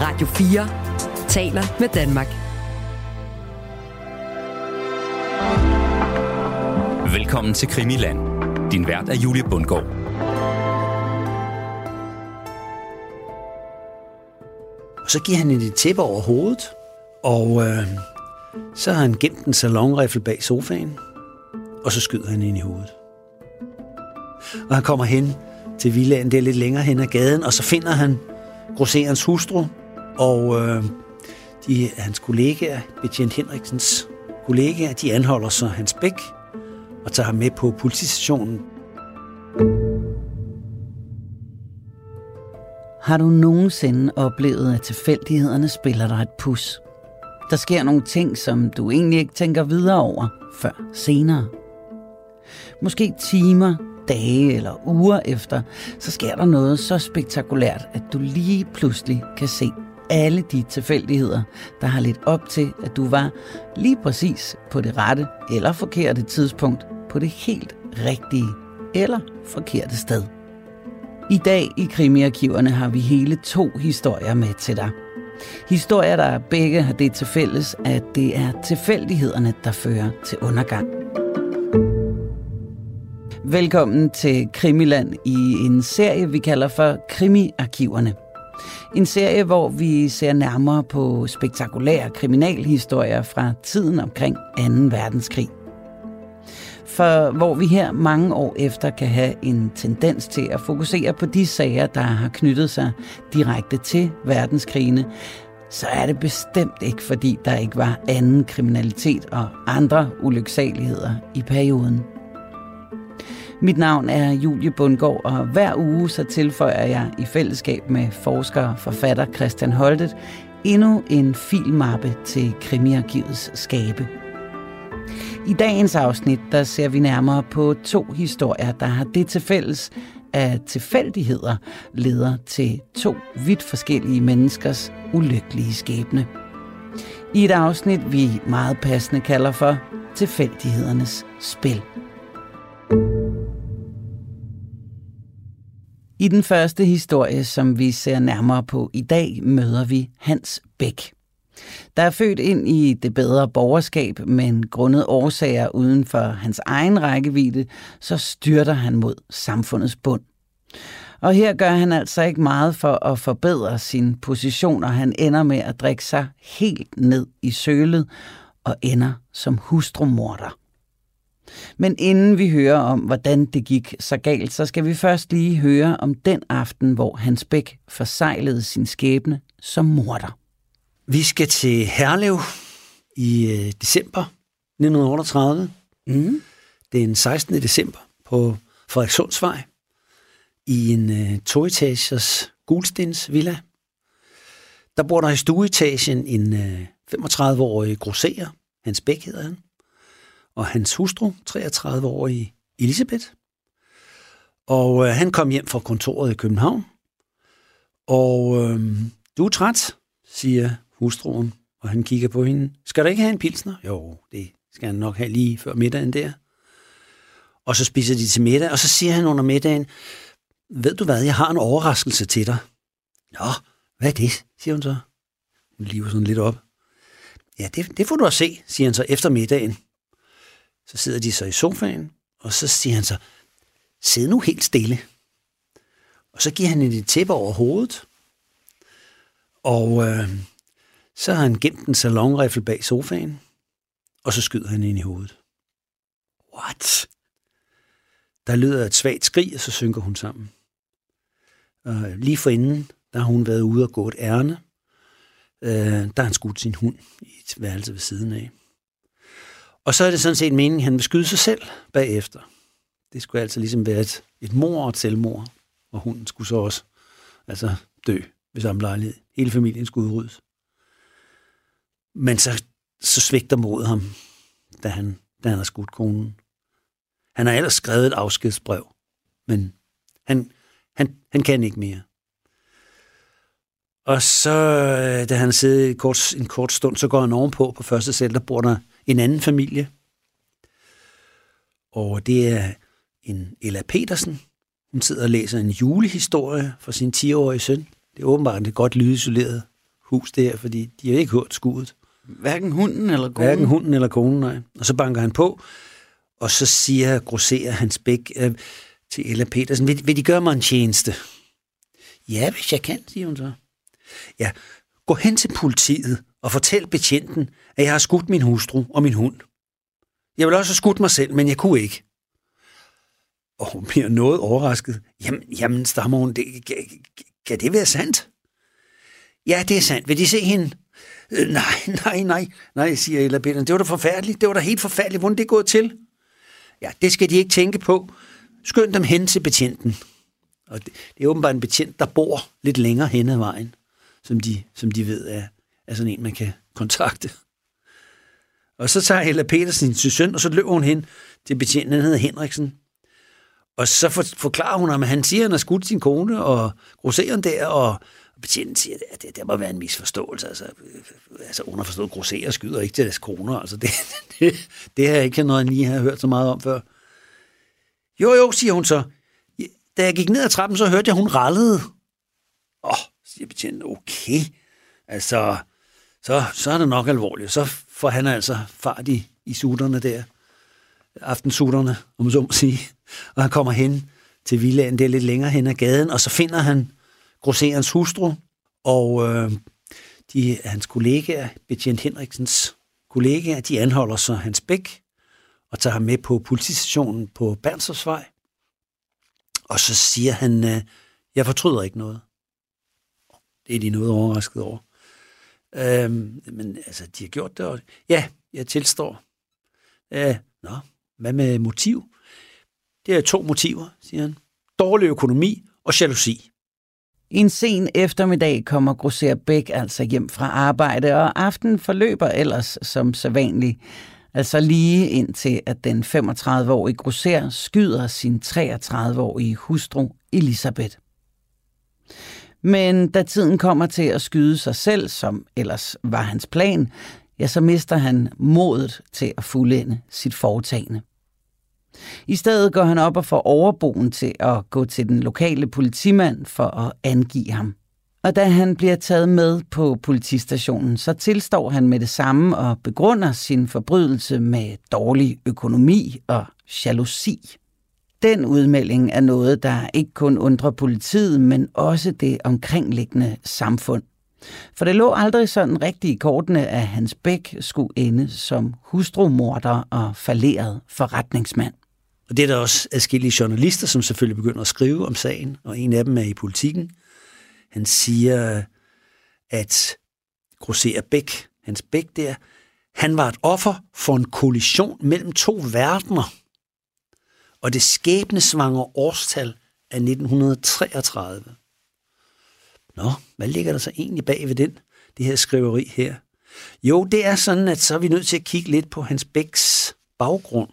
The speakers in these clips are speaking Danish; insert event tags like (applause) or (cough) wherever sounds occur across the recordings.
Radio 4 taler med Danmark. Velkommen til Krimiland. Din vært er Julie Bundgaard. Og så giver han hende et tæppe over hovedet, og øh, så har han gemt en salonrifle bag sofaen, og så skyder han ind i hovedet. Og han kommer hen til villaen, det er lidt længere hen ad gaden, og så finder han grosserens hustru, og øh, de, hans kollegaer, betjent Henriksens kollegaer, de anholder så hans bæk og tager ham med på politistationen. Har du nogensinde oplevet, at tilfældighederne spiller dig et pus? Der sker nogle ting, som du egentlig ikke tænker videre over før senere. Måske timer, dage eller uger efter, så sker der noget så spektakulært, at du lige pludselig kan se alle de tilfældigheder, der har lidt op til, at du var lige præcis på det rette eller forkerte tidspunkt på det helt rigtige eller forkerte sted. I dag i krimiarkiverne har vi hele to historier med til dig. Historier, der begge har det til fælles, at det er tilfældighederne, der fører til undergang. Velkommen til Krimiland i en serie, vi kalder for Krimiarkiverne. En serie, hvor vi ser nærmere på spektakulære kriminalhistorier fra tiden omkring 2. verdenskrig. For hvor vi her mange år efter kan have en tendens til at fokusere på de sager, der har knyttet sig direkte til verdenskrigene, så er det bestemt ikke, fordi der ikke var anden kriminalitet og andre ulyksaligheder i perioden. Mit navn er Julie Bundgaard, og hver uge så tilføjer jeg i fællesskab med forsker og forfatter Christian Holtet endnu en filmappe til Krimiarkivets skabe. I dagens afsnit der ser vi nærmere på to historier, der har det til fælles, at tilfældigheder leder til to vidt forskellige menneskers ulykkelige skæbne. I et afsnit, vi meget passende kalder for Tilfældighedernes spil. I den første historie, som vi ser nærmere på i dag, møder vi Hans Bæk. Der er født ind i det bedre borgerskab, men grundet årsager uden for hans egen rækkevidde, så styrter han mod samfundets bund. Og her gør han altså ikke meget for at forbedre sin position, og han ender med at drikke sig helt ned i sølet og ender som hustrumorder. Men inden vi hører om, hvordan det gik så galt, så skal vi først lige høre om den aften, hvor Hans Bæk forsejlede sin skæbne som morder. Vi skal til Herlev i øh, december 1938. Mm. Den 16. december på Frederikssundsvej i en øh, toetagers gulstens villa. Der bor der i stueetagen en øh, 35-årig grosserer, Hans Bæk hedder han, og hans hustru, 33-årige Elisabeth. Og øh, han kom hjem fra kontoret i København, og øh, du er træt, siger hustruen, og han kigger på hende. Skal du ikke have en pilsner? Jo, det skal han nok have lige før middagen der. Og så spiser de til middag, og så siger han under middagen, ved du hvad, jeg har en overraskelse til dig. Nå, hvad er det, siger hun så. Hun lever sådan lidt op. Ja, det, det får du at se, siger han så efter middagen. Så sidder de så i sofaen, og så siger han så, sid nu helt stille. Og så giver han hende et tæppe over hovedet, og øh, så har han gemt en salonrifle bag sofaen, og så skyder han ind i hovedet. What? Der lyder et svagt skrig, og så synker hun sammen. Og lige for inden, der har hun været ude og gå et ærne. Øh, der har han skudt sin hund i et værelse ved siden af. Og så er det sådan set meningen, at han vil skyde sig selv bagefter. Det skulle altså ligesom være et, et mor og et selvmord, og hunden skulle så også altså dø ved samme lejlighed. Hele familien skulle udryddes. Men så, så svigter mod ham, da han, da han har skudt konen. Han har ellers skrevet et afskedsbrev, men han, han, han kan ikke mere. Og så, øh, da han sidder en kort, en kort stund, så går han ovenpå på første sæt, der bor der en anden familie. Og det er en Ella Petersen. Hun sidder og læser en julehistorie for sin 10-årige søn. Det er åbenbart et godt lydisoleret hus der, fordi de har ikke hørt skuddet. Hverken hunden eller konen? Hverken hunden eller konen, nej. Og så banker han på, og så siger grosserer Hans Bæk øh, til Ella Petersen, vil, vil de gøre mig en tjeneste? Ja, hvis jeg kan, siger hun så. Ja, gå hen til politiet og fortæl betjenten, at jeg har skudt min hustru og min hund. Jeg ville også have skudt mig selv, men jeg kunne ikke. Og hun bliver noget overrasket. Jamen, jamen stammer hun, det, kan, kan det være sandt? Ja, det er sandt. Vil de se hende? Øh, nej, (laughs) nej, nej, nej, siger Ella Petersen. Det var da forfærdeligt. Det var da helt forfærdeligt. Hvordan det er gået til? Ja, det skal de ikke tænke på. Skynd dem hen til betjenten. Og det, det er åbenbart en betjent, der bor lidt længere hen ad vejen, som de, som de ved er, er sådan en, man kan kontakte. Og så tager Hella Petersen sin søn, og så løber hun hen til betjenten, han hedder Henriksen. Og så forklarer hun ham, at han siger, at han har skudt sin kone og grosseren der, og betjenten siger, at det, det må være en misforståelse. Altså, altså underforstået grosserer skyder ikke til deres koner. Altså, det, det, det har jeg ikke noget, jeg lige har hørt så meget om før. Jo, jo, siger hun så. Da jeg gik ned ad trappen, så hørte jeg, at hun rallede. Åh, oh, siger betjenten, okay. Altså, så, så er det nok alvorligt. Så får han altså fart i, i suterne der. Aftensuterne, om så må sige. Og han kommer hen til villaen, det er lidt længere hen ad gaden, og så finder han grosserens hustru, og øh, de, hans kollegaer, betjent Henriksens kollegaer, de anholder så hans bæk og tager ham med på politistationen på Bernstorffsvej. Og så siger han, øh, jeg fortryder ikke noget. Det er de noget overrasket over. Øhm, men altså, de har gjort det, og ja, jeg tilstår. Øh, nå, hvad med motiv? Det er to motiver, siger han. Dårlig økonomi og jalousi. En sen eftermiddag kommer Grosser Bæk altså hjem fra arbejde, og aftenen forløber ellers som sædvanligt. Altså lige indtil, at den 35-årige Grosser skyder sin 33-årige hustru Elisabeth. Men da tiden kommer til at skyde sig selv, som ellers var hans plan, ja, så mister han modet til at fuldende sit foretagende. I stedet går han op og får overboen til at gå til den lokale politimand for at angive ham. Og da han bliver taget med på politistationen, så tilstår han med det samme og begrunder sin forbrydelse med dårlig økonomi og jalousi. Den udmelding er noget, der ikke kun undrer politiet, men også det omkringliggende samfund. For det lå aldrig sådan rigtigt i kortene, at Hans Bæk skulle ende som hustrumorder og falderet forretningsmand. Og det er der også adskillige journalister, som selvfølgelig begynder at skrive om sagen, og en af dem er i politikken. Han siger, at Grosser Bæk, hans Bæk der, han var et offer for en kollision mellem to verdener. Og det skæbnesvangre årstal er 1933. Nå, hvad ligger der så egentlig bag ved den, det her skriveri her? Jo, det er sådan, at så er vi nødt til at kigge lidt på Hans Bæks baggrund.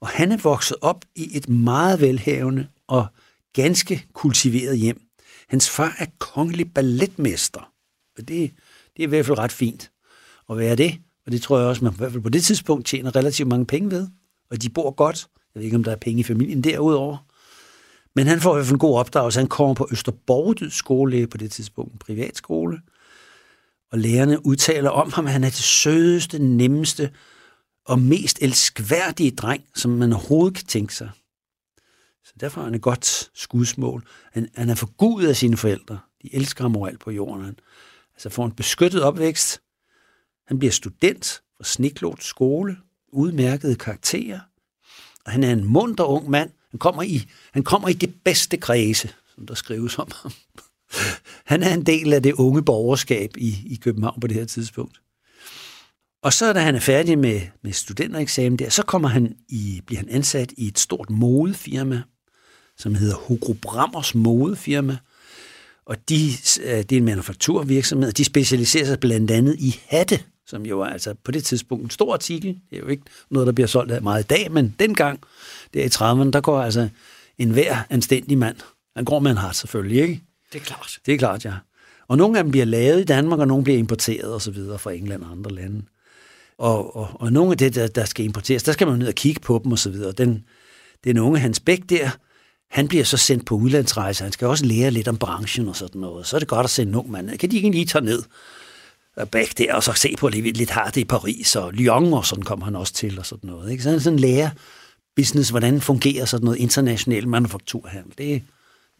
Og han er vokset op i et meget velhavende og ganske kultiveret hjem. Hans far er kongelig balletmester. Og det, det er i hvert fald ret fint at være det. Og det tror jeg også, man i hvert fald på det tidspunkt tjener relativt mange penge ved. Og de bor godt. Jeg ved ikke, om der er penge i familien derudover. Men han får i hvert fald en god opdragelse. Han kommer på Østerborgdyd skole på det tidspunkt, en privatskole. Og lærerne udtaler om ham, at han er det sødeste, nemmeste og mest elskværdige dreng, som man overhovedet kan tænke sig. Så derfor er han et godt skudsmål. Han, han er forgudet af sine forældre. De elsker ham overalt på jorden. Han altså får en beskyttet opvækst. Han bliver student fra Sniklot skole, udmærkede karakterer. Han er en munter ung mand. Han kommer i, han kommer i det bedste kredse, som der skrives om ham. Han er en del af det unge borgerskab i, i København på det her tidspunkt. Og så da han er færdig med, med studentereksamen der, så kommer han i, bliver han ansat i et stort modefirma, som hedder Hugo Brammers modefirma. Og de, øh, det er en manufakturvirksomhed, de specialiserer sig blandt andet i hatte, som jo er altså på det tidspunkt en stor artikel. Det er jo ikke noget, der bliver solgt meget i dag, men dengang, der i 30'erne, der går altså en hver anstændig mand. Han går med en hat selvfølgelig, ikke? Det er klart. Det er klart, ja. Og nogle af dem bliver lavet i Danmark, og nogle bliver importeret og så videre fra England og andre lande. Og, og, og nogle af det, der, der skal importeres, der skal man ned og kigge på dem og så videre. Den, den unge Hans Bæk der, han bliver så sendt på udlandsrejse. Han skal også lære lidt om branchen og sådan noget. Så er det godt at sende en ung mand. Kan de ikke lige tage ned Øh, bag der, og så se på lidt, lidt har det i Paris, og Lyon, og sådan kommer han også til, og sådan noget. Ikke? Så han sådan lærer business, hvordan fungerer sådan noget international manufakturhandel. Det,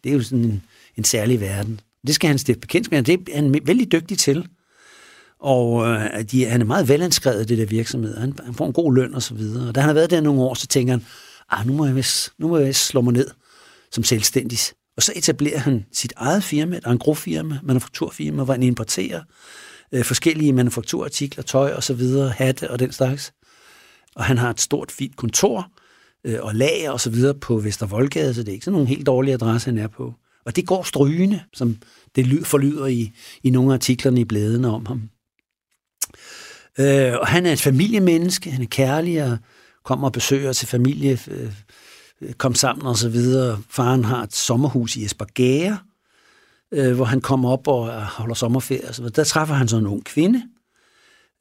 det er jo sådan en, en særlig verden. Det skal han stifte bekendt med, det er han vældig dygtig til. Og øh, de, han er meget velanskrevet, i det der virksomhed. Han, han får en god løn og så videre. Og da han har været der nogle år, så tænker han, ah, nu må jeg vist, nu må jeg vist slå mig ned som selvstændig. Og så etablerer han sit eget firma, et agrofirma, manufakturfirma, hvor han importerer øh, forskellige manufakturartikler, tøj og så videre, hatte og den slags. Og han har et stort, fint kontor øh, og lager og så videre på Vestervoldgade, så det er ikke sådan nogle helt dårlige adresse, han er på. Og det går strygende, som det lyd, forlyder i, i nogle af artiklerne i bladene om ham. Øh, og han er et familiemenneske, han er kærlig og kommer og besøger til familie, øh, øh kom sammen og så videre. Faren har et sommerhus i Esbergære, øh, hvor han kommer op og øh, holder sommerferie og så. Der træffer han sådan en ung kvinde.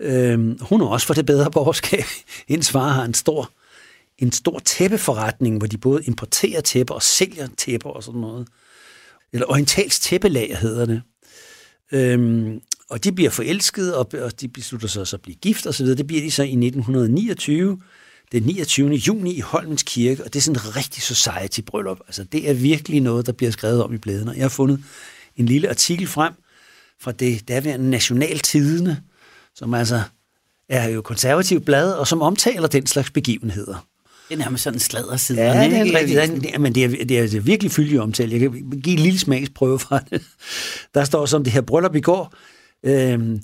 Øh, hun er også for det bedre borgerskab. (laughs) Hendes far har en stor, en stor tæppeforretning, hvor de både importerer tæpper og sælger tæpper og sådan noget. Eller orientals tæppelager hedder det. Øhm, og de bliver forelskede, og, og de beslutter sig så at blive gift og så videre. Det bliver de så i 1929, den 29. juni i Holmens Kirke, og det er sådan en rigtig society-bryllup. Altså, det er virkelig noget, der bliver skrevet om i bladene. Jeg har fundet en lille artikel frem fra det daværende Nationaltidene, som altså er jo konservativt blad, og som omtaler den slags begivenheder. Det er nærmest sådan en sladderside. Ja, det er, en rigtig, det er, men det er, det er virkelig fyldig omtale. Jeg kan give en lille smagsprøve fra det. Der står som det her bryllup i går, øh,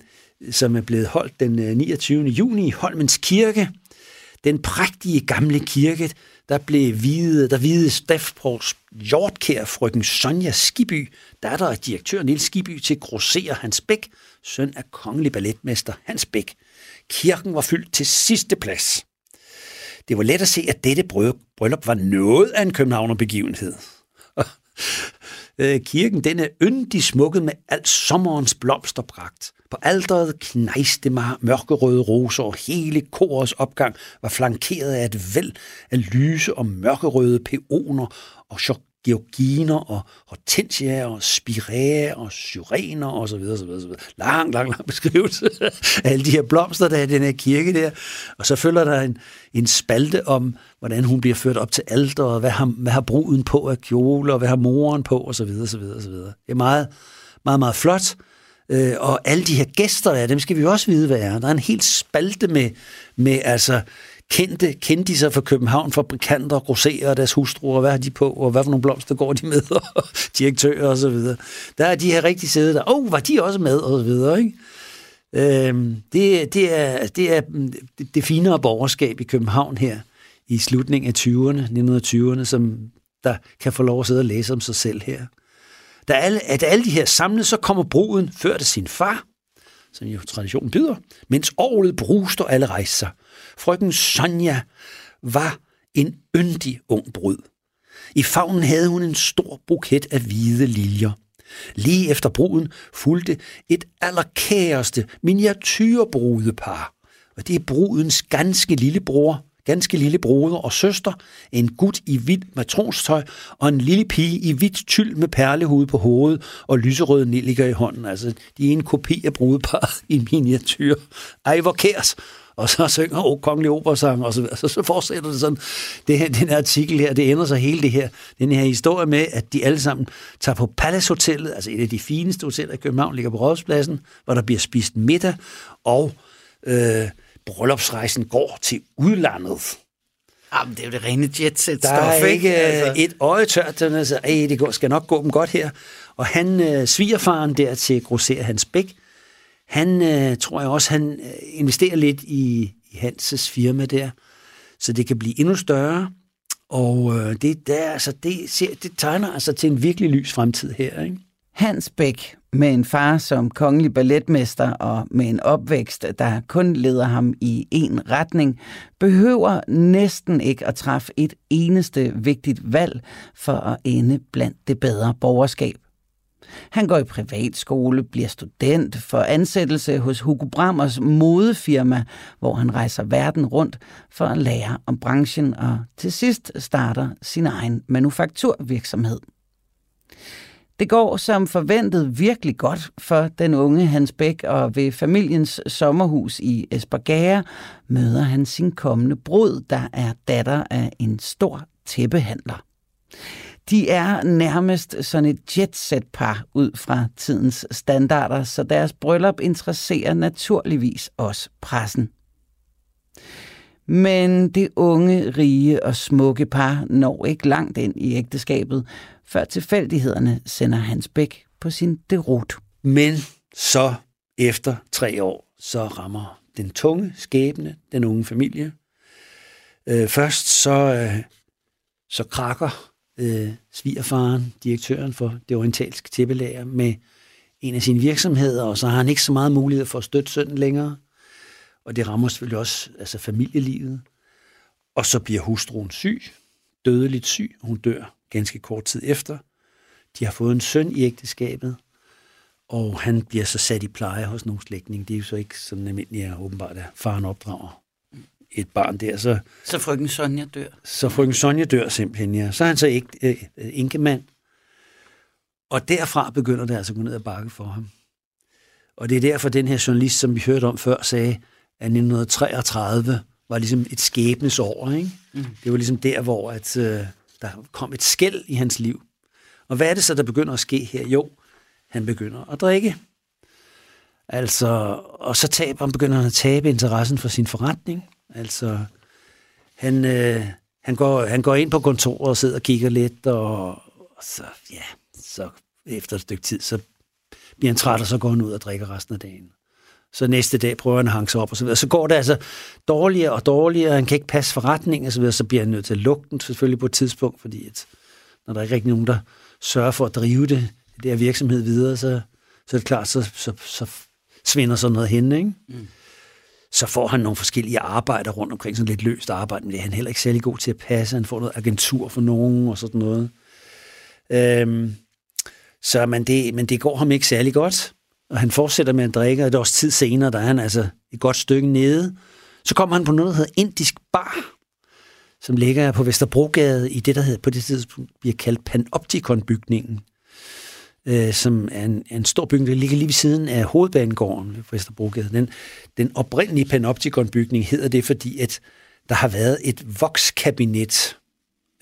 som er blevet holdt den 29. Øh, juni i Holmens Kirke. Den prægtige gamle kirke, der blev hvide, der hvide Steffprovs Hjortkær, frøken Sonja Skiby, datter af direktør Nils Skiby til grosserer Hans Bæk, søn af kongelig balletmester Hans Bæk. Kirken var fyldt til sidste plads. Det var let at se, at dette bryllup var noget af en københavnerbegivenhed. (laughs) Øh, kirken den er yndig smukket med alt sommerens blomsterpragt. På alderet knejste mørkerøde roser, og hele korets opgang var flankeret af et væld af lyse og mørkerøde peoner og georginer og hortensiaer og spiræer og syrener og så videre, så videre, så videre. Lang, lang, lang beskrivelse af alle de her blomster, der er i den her kirke der. Og så følger der en, en spalte om, hvordan hun bliver ført op til alter, og hvad har, hvad har bruden på af kjole, og hvad har moren på, og så videre, så videre, så videre. Det er meget, meget, meget flot. Øh, og alle de her gæster der, dem skal vi jo også vide, hvad er. Der er en helt spalte med, med altså, kendte kendiser fra København, fabrikanter, grosserer og deres hustruer, hvad har de på, og hvad for nogle blomster går de med, (laughs) og direktører og så videre. Der er de her rigtig sæde der, åh, oh, var de også med, og så videre, ikke? Øhm, det, det, er, det er mm, det, det finere borgerskab i København her i slutningen af 20'erne, 1920'erne, som der kan få lov at sidde og læse om sig selv her. Da alle, at alle de her samlet, så kommer bruden før til sin far, som jo traditionen byder, mens året bruster alle rejser sig. Frøken Sonja var en yndig ung brud. I favnen havde hun en stor buket af hvide liljer. Lige efter bruden fulgte et allerkæreste miniatyrbrudepar. Og det er brudens ganske lille bror, ganske lille broder og søster, en gut i hvidt matronstøj og en lille pige i hvidt tyld med perlehud på hovedet og lyserøde nilliger i hånden. Altså, de er en kopi af brudepar i miniatyr. Ej, hvor kærs! og så synger oh, kongelig operasang, og så, så, så fortsætter det sådan. Det her, den her artikel her, det ender så hele det her, den her historie med, at de alle sammen tager på Palace Hotellet, altså et af de fineste hoteller i København, ligger på Rådhuspladsen, hvor der bliver spist middag, og øh, bryllupsrejsen går til udlandet. Jamen, det er jo det rene jetset Der er ikke øh, altså. et øje tørt, der altså, det går, skal nok gå dem godt her. Og han, øh, svigerfaren der til Grosser Hans Bæk, han øh, tror jeg også, han øh, investerer lidt i, i Hanses firma der, så det kan blive endnu større. Og øh, det, der, altså, det, ser, det tegner altså til en virkelig lys fremtid her. Ikke? Hans Bæk, med en far som kongelig balletmester og med en opvækst, der kun leder ham i en retning, behøver næsten ikke at træffe et eneste vigtigt valg for at ende blandt det bedre borgerskab. Han går i privatskole, bliver student, for ansættelse hos Hugo Brammers modefirma, hvor han rejser verden rundt for at lære om branchen og til sidst starter sin egen manufakturvirksomhed. Det går som forventet virkelig godt for den unge Hans Bæk, og ved familiens sommerhus i Esbergære møder han sin kommende brud, der er datter af en stor tæppehandler. De er nærmest sådan et jetset-par ud fra tidens standarder, så deres bryllup interesserer naturligvis også pressen. Men det unge, rige og smukke par når ikke langt ind i ægteskabet, før tilfældighederne sender Hans Bæk på sin derut. Men så efter tre år, så rammer den tunge skæbne den unge familie. Øh, først så, øh, så krakker øh, svigerfaren, direktøren for det orientalske tæppelager, med en af sine virksomheder, og så har han ikke så meget mulighed for at støtte sønnen længere. Og det rammer selvfølgelig også altså familielivet. Og så bliver hustruen syg, dødeligt syg, hun dør ganske kort tid efter. De har fået en søn i ægteskabet, og han bliver så sat i pleje hos nogle slægtninge. Det er jo så ikke sådan almindeligt, at åbenbart at faren opdrager et barn der. Så, så frøken Sonja dør? Så frøken Sonja dør simpelthen, ja. Så er han så ikke øh, enkemand. Og derfra begynder det altså at gå ned ad bakke for ham. Og det er derfor, den her journalist, som vi hørte om før, sagde, at 1933 var ligesom et skæbnesår. Ikke? Mm. Det var ligesom der, hvor at, øh, der kom et skæld i hans liv. Og hvad er det så, der begynder at ske her? Jo, han begynder at drikke. Altså, og så taber, han begynder han at tabe interessen for sin forretning. Altså, han, øh, han, går, han går ind på kontoret og sidder og kigger lidt, og, og så, ja, så efter et stykke tid, så bliver han træt, og så går han ud og drikker resten af dagen. Så næste dag prøver han at hange sig op, og så videre. Så går det altså dårligere og dårligere, han kan ikke passe forretningen, og så videre. Så bliver han nødt til at lukke den selvfølgelig på et tidspunkt, fordi at, når der er ikke rigtig nogen, der sørger for at drive det, det der virksomhed videre, så, så er det klart, så, så, så svinder sådan noget hen, ikke? Mm så får han nogle forskellige arbejder rundt omkring, sådan lidt løst arbejde, men det er han heller ikke særlig god til at passe. Han får noget agentur for nogen og sådan noget. Øhm, så, men, det, men det går ham ikke særlig godt, og han fortsætter med at drikke, og et års tid senere, der er han altså et godt stykke nede. Så kommer han på noget, der hedder Indisk Bar, som ligger på Vesterbrogade i det, der hedder, på det tidspunkt bliver kaldt Panoptikon-bygningen øh, som er en, en stor bygning, der ligger lige ved siden af hovedbanegården på Vesterbrogade. Den, den oprindelige Panoptikon-bygning hedder det, fordi at der har været et vokskabinet.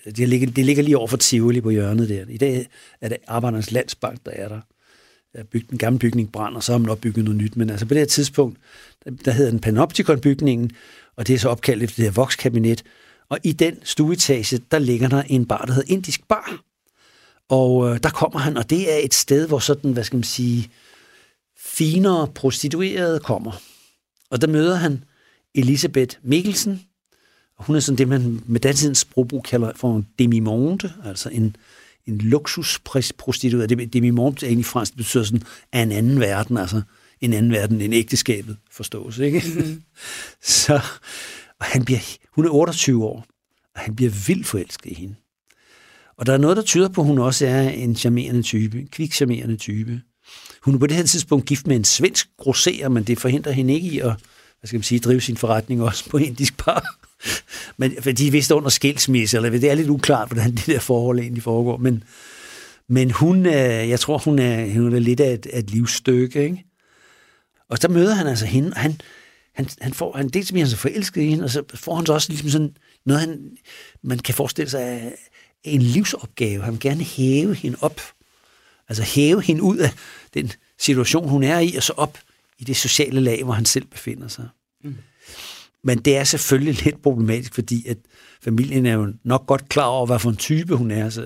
Det ligger, det ligger lige over for Tivoli på hjørnet der. I dag er det Arbejdernes Landsbank, der er der. Byg, den gamle bygning brænder, så har man opbygget noget nyt. Men altså på det her tidspunkt, der, der hedder den Panoptikon-bygningen, og det er så opkaldt efter det her vokskabinet. Og i den stueetage, der ligger der en bar, der hedder Indisk Bar. Og øh, der kommer han, og det er et sted, hvor sådan, hvad skal man sige, finere prostituerede kommer. Og der møder han Elisabeth Mikkelsen, og hun er sådan det, man med datidens sprogbrug kalder for en demimonde, altså en, en luksusprostitueret. Demimonde er egentlig fransk, det betyder sådan af en anden verden, altså en anden verden end ægteskabet forstås, ikke? Mm-hmm. (laughs) Så, og han bliver, hun er 28 år, og han bliver vildt forelsket i hende. Og der er noget, der tyder på, at hun også er en charmerende type, en kvik charmerende type. Hun er på det her tidspunkt gift med en svensk grosserer, men det forhindrer hende ikke i at hvad skal man sige, drive sin forretning også på indisk par men, for de er vist under skilsmisse, eller det er lidt uklart, hvordan det der forhold egentlig foregår. Men, men hun, øh, jeg tror, hun er, hun er lidt af et, af et livsstykke. Ikke? Og så møder han altså hende, og han, han, han får, han dels bliver han så forelsket i hende, og så får han så også ligesom sådan noget, han, man kan forestille sig, øh, en livsopgave. Han vil gerne hæve hende op. Altså hæve hende ud af den situation, hun er i, og så op i det sociale lag, hvor han selv befinder sig. Mm. Men det er selvfølgelig lidt problematisk, fordi at familien er jo nok godt klar over, hvad for en type hun er. Så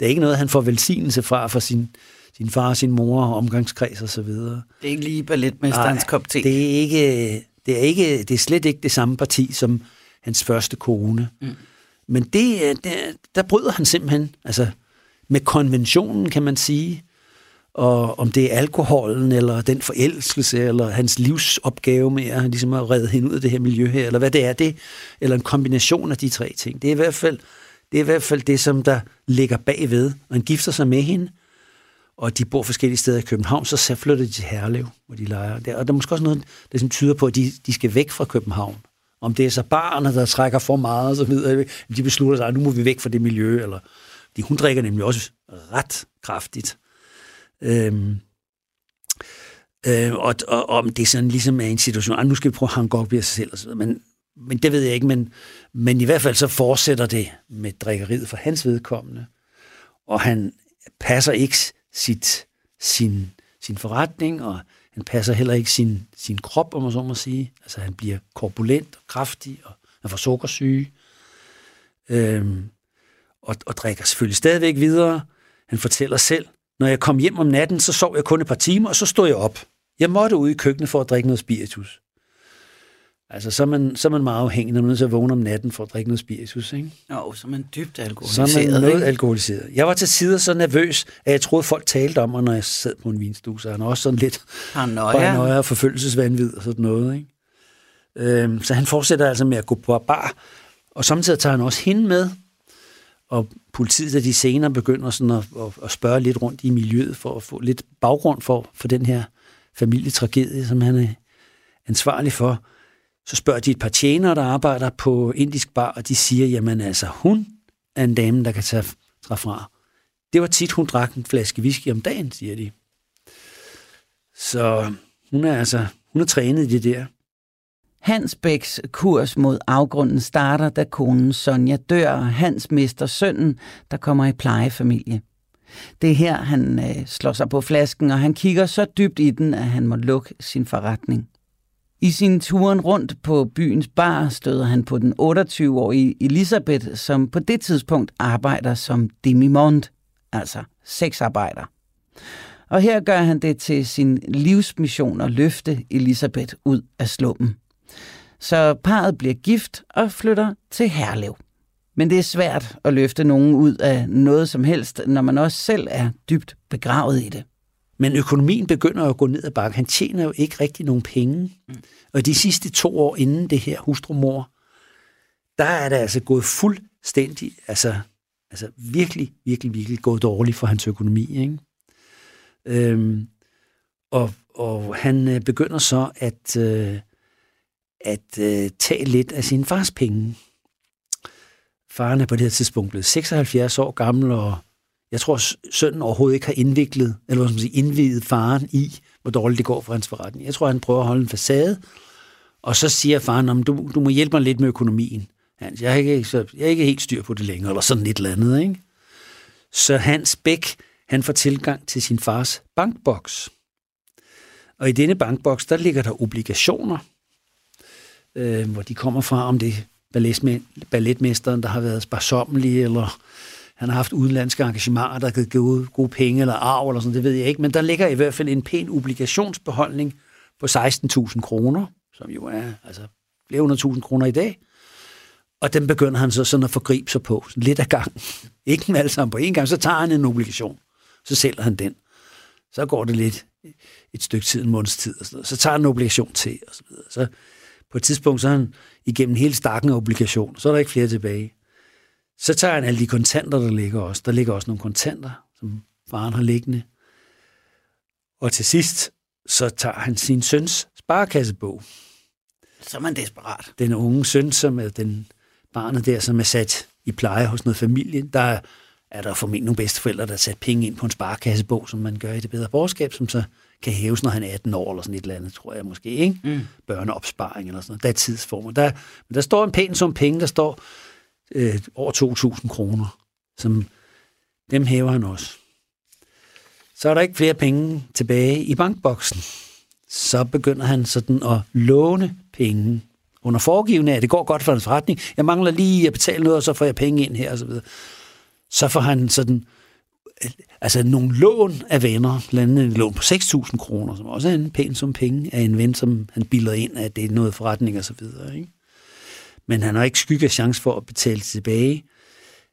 det er ikke noget, han får velsignelse fra fra sin, sin far, sin mor, omgangskreds og så videre. Det er ikke lige balletmesterens kop te. Det er, ikke, det, er ikke, det er slet ikke det samme parti som hans første kone. Mm. Men det, øh, der, der bryder han simpelthen altså, med konventionen, kan man sige. Og om det er alkoholen, eller den forelskelse, eller hans livsopgave med at, ligesom at redde hende ud af det her miljø her, eller hvad det er, det, eller en kombination af de tre ting. Det er i hvert fald det, er i hvert fald det som der ligger bagved. Og han gifter sig med hende, og de bor forskellige steder i København, så flytter de til Herlev, hvor de leger der. Og der er måske også noget, der som tyder på, at de, de skal væk fra København. Om det er så barnet, der trækker for meget og så videre, de beslutter sig, at nu må vi væk fra det miljø, eller de, hun drikker nemlig også ret kraftigt. Øhm, øh, og, og, om det sådan ligesom er en situation, at nu skal vi prøve at hanke op i sig selv, og så, men, men det ved jeg ikke, men, men i hvert fald så fortsætter det med drikkeriet for hans vedkommende, og han passer ikke sit, sin, sin forretning, og han passer heller ikke sin, sin krop, om man så må sige. Altså han bliver korpulent og kraftig, og han får sukkersyge, øhm, og, og drikker selvfølgelig stadigvæk videre. Han fortæller selv, når jeg kom hjem om natten, så sov jeg kun et par timer, og så stod jeg op. Jeg måtte ud i køkkenet for at drikke noget spiritus. Altså, så er man, så er man meget afhængig, når man er nødt til at vågne om natten for at drikke noget spiritus, ikke? Jo, så er man dybt alkoholiseret, Så er man noget ikke? alkoholiseret. Jeg var til tider så nervøs, at jeg troede, folk talte om mig, når jeg sad på en vinstue, så han er også sådan lidt Paranoia. paranoia og forfølgelsesvandvid og sådan noget, ikke? Øhm, så han fortsætter altså med at gå på bar, og samtidig tager han også hende med, og politiet, da de senere begynder sådan at, at, at spørge lidt rundt i miljøet for at få lidt baggrund for, for den her familietragedie, som han er ansvarlig for, så spørger de et par tjenere, der arbejder på indisk bar, og de siger, jamen altså, hun er en dame, der kan tage, tage fra. Det var tit, hun drak en flaske whisky om dagen, siger de. Så hun er altså, hun er trænet i det der. Hans Bæks kurs mod afgrunden starter, da konen Sonja dør, og Hans mister sønnen, der kommer i plejefamilie. Det er her, han øh, slår sig på flasken, og han kigger så dybt i den, at han må lukke sin forretning. I sin turen rundt på byens bar støder han på den 28-årige Elisabeth, som på det tidspunkt arbejder som demimond, altså sexarbejder. Og her gør han det til sin livsmission at løfte Elisabeth ud af slummen. Så parret bliver gift og flytter til Herlev. Men det er svært at løfte nogen ud af noget som helst, når man også selv er dybt begravet i det. Men økonomien begynder at gå ned ad bakke. Han tjener jo ikke rigtig nogen penge. Mm. Og de sidste to år inden det her hustrumor, der er det altså gået fuldstændig, altså, altså virkelig, virkelig, virkelig gået dårligt for hans økonomi. Ikke? Øhm, og, og han øh, begynder så at, øh, at øh, tage lidt af sin fars penge. Faren er på det her tidspunkt blevet 76 år gammel, og jeg tror, sønnen overhovedet ikke har indviklet, eller hvad skal man sige, indvidet faren i, hvor dårligt det går for hans forretning. Jeg tror, han prøver at holde en facade, og så siger faren, om du, du må hjælpe mig lidt med økonomien. Hans, jeg, er ikke, så, jeg er ikke helt styr på det længere, eller sådan et eller andet. Ikke? Så Hans Bæk, han får tilgang til sin fars bankboks. Og i denne bankboks, der ligger der obligationer, øh, hvor de kommer fra, om det er balletmesteren, der har været sparsommelig, eller han har haft udenlandske engagementer, der har givet gode, gode penge eller arv, eller sådan, det ved jeg ikke. Men der ligger i hvert fald en pæn obligationsbeholdning på 16.000 kroner, som jo er altså flere hundrede tusind kroner i dag. Og den begynder han så sådan at forgribe sig på, sådan lidt af gang. (laughs) Ikke dem alle sammen på én gang, så tager han en obligation. Så sælger han den. Så går det lidt et stykke tid, en måneds tid, og sådan noget. så tager han en obligation til, og så videre. Så på et tidspunkt, så er han igennem hele stakken af obligationer, så er der ikke flere tilbage. Så tager han alle de kontanter, der ligger også. Der ligger også nogle kontanter, som faren har liggende. Og til sidst, så tager han sin søns sparekassebog. Så er man desperat. Den unge søn, som er den barnet der, som er sat i pleje hos noget familie, der er der formentlig nogle bedsteforældre, der har sat penge ind på en sparekassebog, som man gør i det bedre borgerskab, som så kan hæves, når han er 18 år eller sådan et eller andet, tror jeg måske, ikke? Mm. Børneopsparing eller sådan noget. Der er tidsformer. Der, men der står en pæn sum penge, der står øh, over 2.000 kroner, som dem hæver han også. Så er der ikke flere penge tilbage i bankboksen. Så begynder han sådan at låne penge under foregivende af, at det går godt for hans forretning. Jeg mangler lige at betale noget, og så får jeg penge ind her og så videre. Så får han sådan altså nogle lån af venner, blandt andet en lån på 6.000 kroner, som også er en pæn som penge af en ven, som han bilder ind, at det er noget forretning og så videre. Ikke? Men han har ikke skygge chance for at betale tilbage.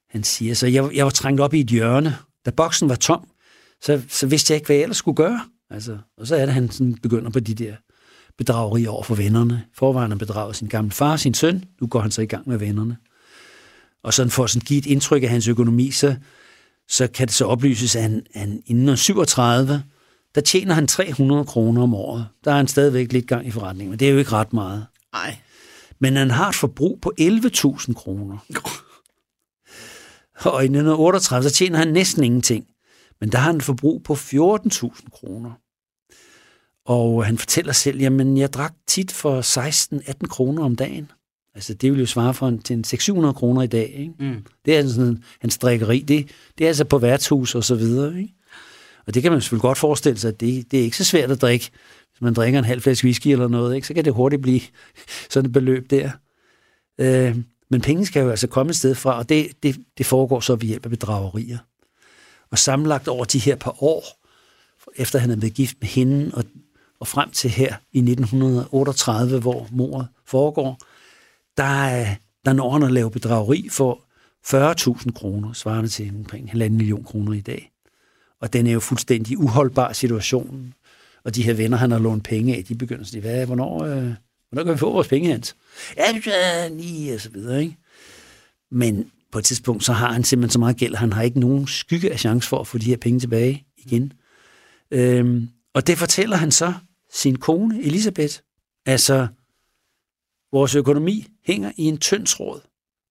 Han siger, så jeg, jeg var trængt op i et hjørne. Da boksen var tom, så, så vidste jeg ikke, hvad jeg ellers skulle gøre. Altså, og så er det, han sådan begynder på de der bedragerier over for vennerne. Forvejen har bedraget sin gamle far, sin søn. Nu går han så i gang med vennerne. Og sådan for at sådan give et indtryk af hans økonomi, så, så kan det så oplyses, at han, han inden 37, der tjener han 300 kroner om året. Der er han stadigvæk lidt gang i forretningen, men det er jo ikke ret meget. Nej. Men han har et forbrug på 11.000 kroner. Og i 1938, så tjener han næsten ingenting. Men der har han et forbrug på 14.000 kroner. Og han fortæller selv, jamen jeg drak tit for 16-18 kroner om dagen. Altså det vil jo svare for en, til en 600 kroner i dag. Ikke? Mm. Det er sådan hans drikkeri. Det, det er altså på værtshus og så videre. Ikke? Og det kan man selvfølgelig godt forestille sig, at det, det er ikke så svært at drikke. Hvis man drikker en halv flaske whisky eller noget, ikke? så kan det hurtigt blive (laughs) sådan et beløb der. Øh, men penge skal jo altså komme et sted fra, og det, det, det foregår så ved hjælp af bedragerier. Og sammenlagt over de her par år, efter han er blevet gift med hende, og, og frem til her i 1938, hvor mordet foregår, der, der når han at lave bedrageri for 40.000 kroner, svarende til omkring 1,5 million kroner i dag. Og den er jo fuldstændig uholdbar situationen. Og de her venner, han har lånt penge af, de begynder at sige, hvad, hvornår, øh, hvornår kan vi få vores penge, Hans? Ja, lige, og så videre, ikke? Men på et tidspunkt, så har han simpelthen så meget gæld, han har ikke nogen skygge af chance for at få de her penge tilbage igen. Øhm, og det fortæller han så sin kone, Elisabeth. Altså, vores økonomi hænger i en tynd tråd.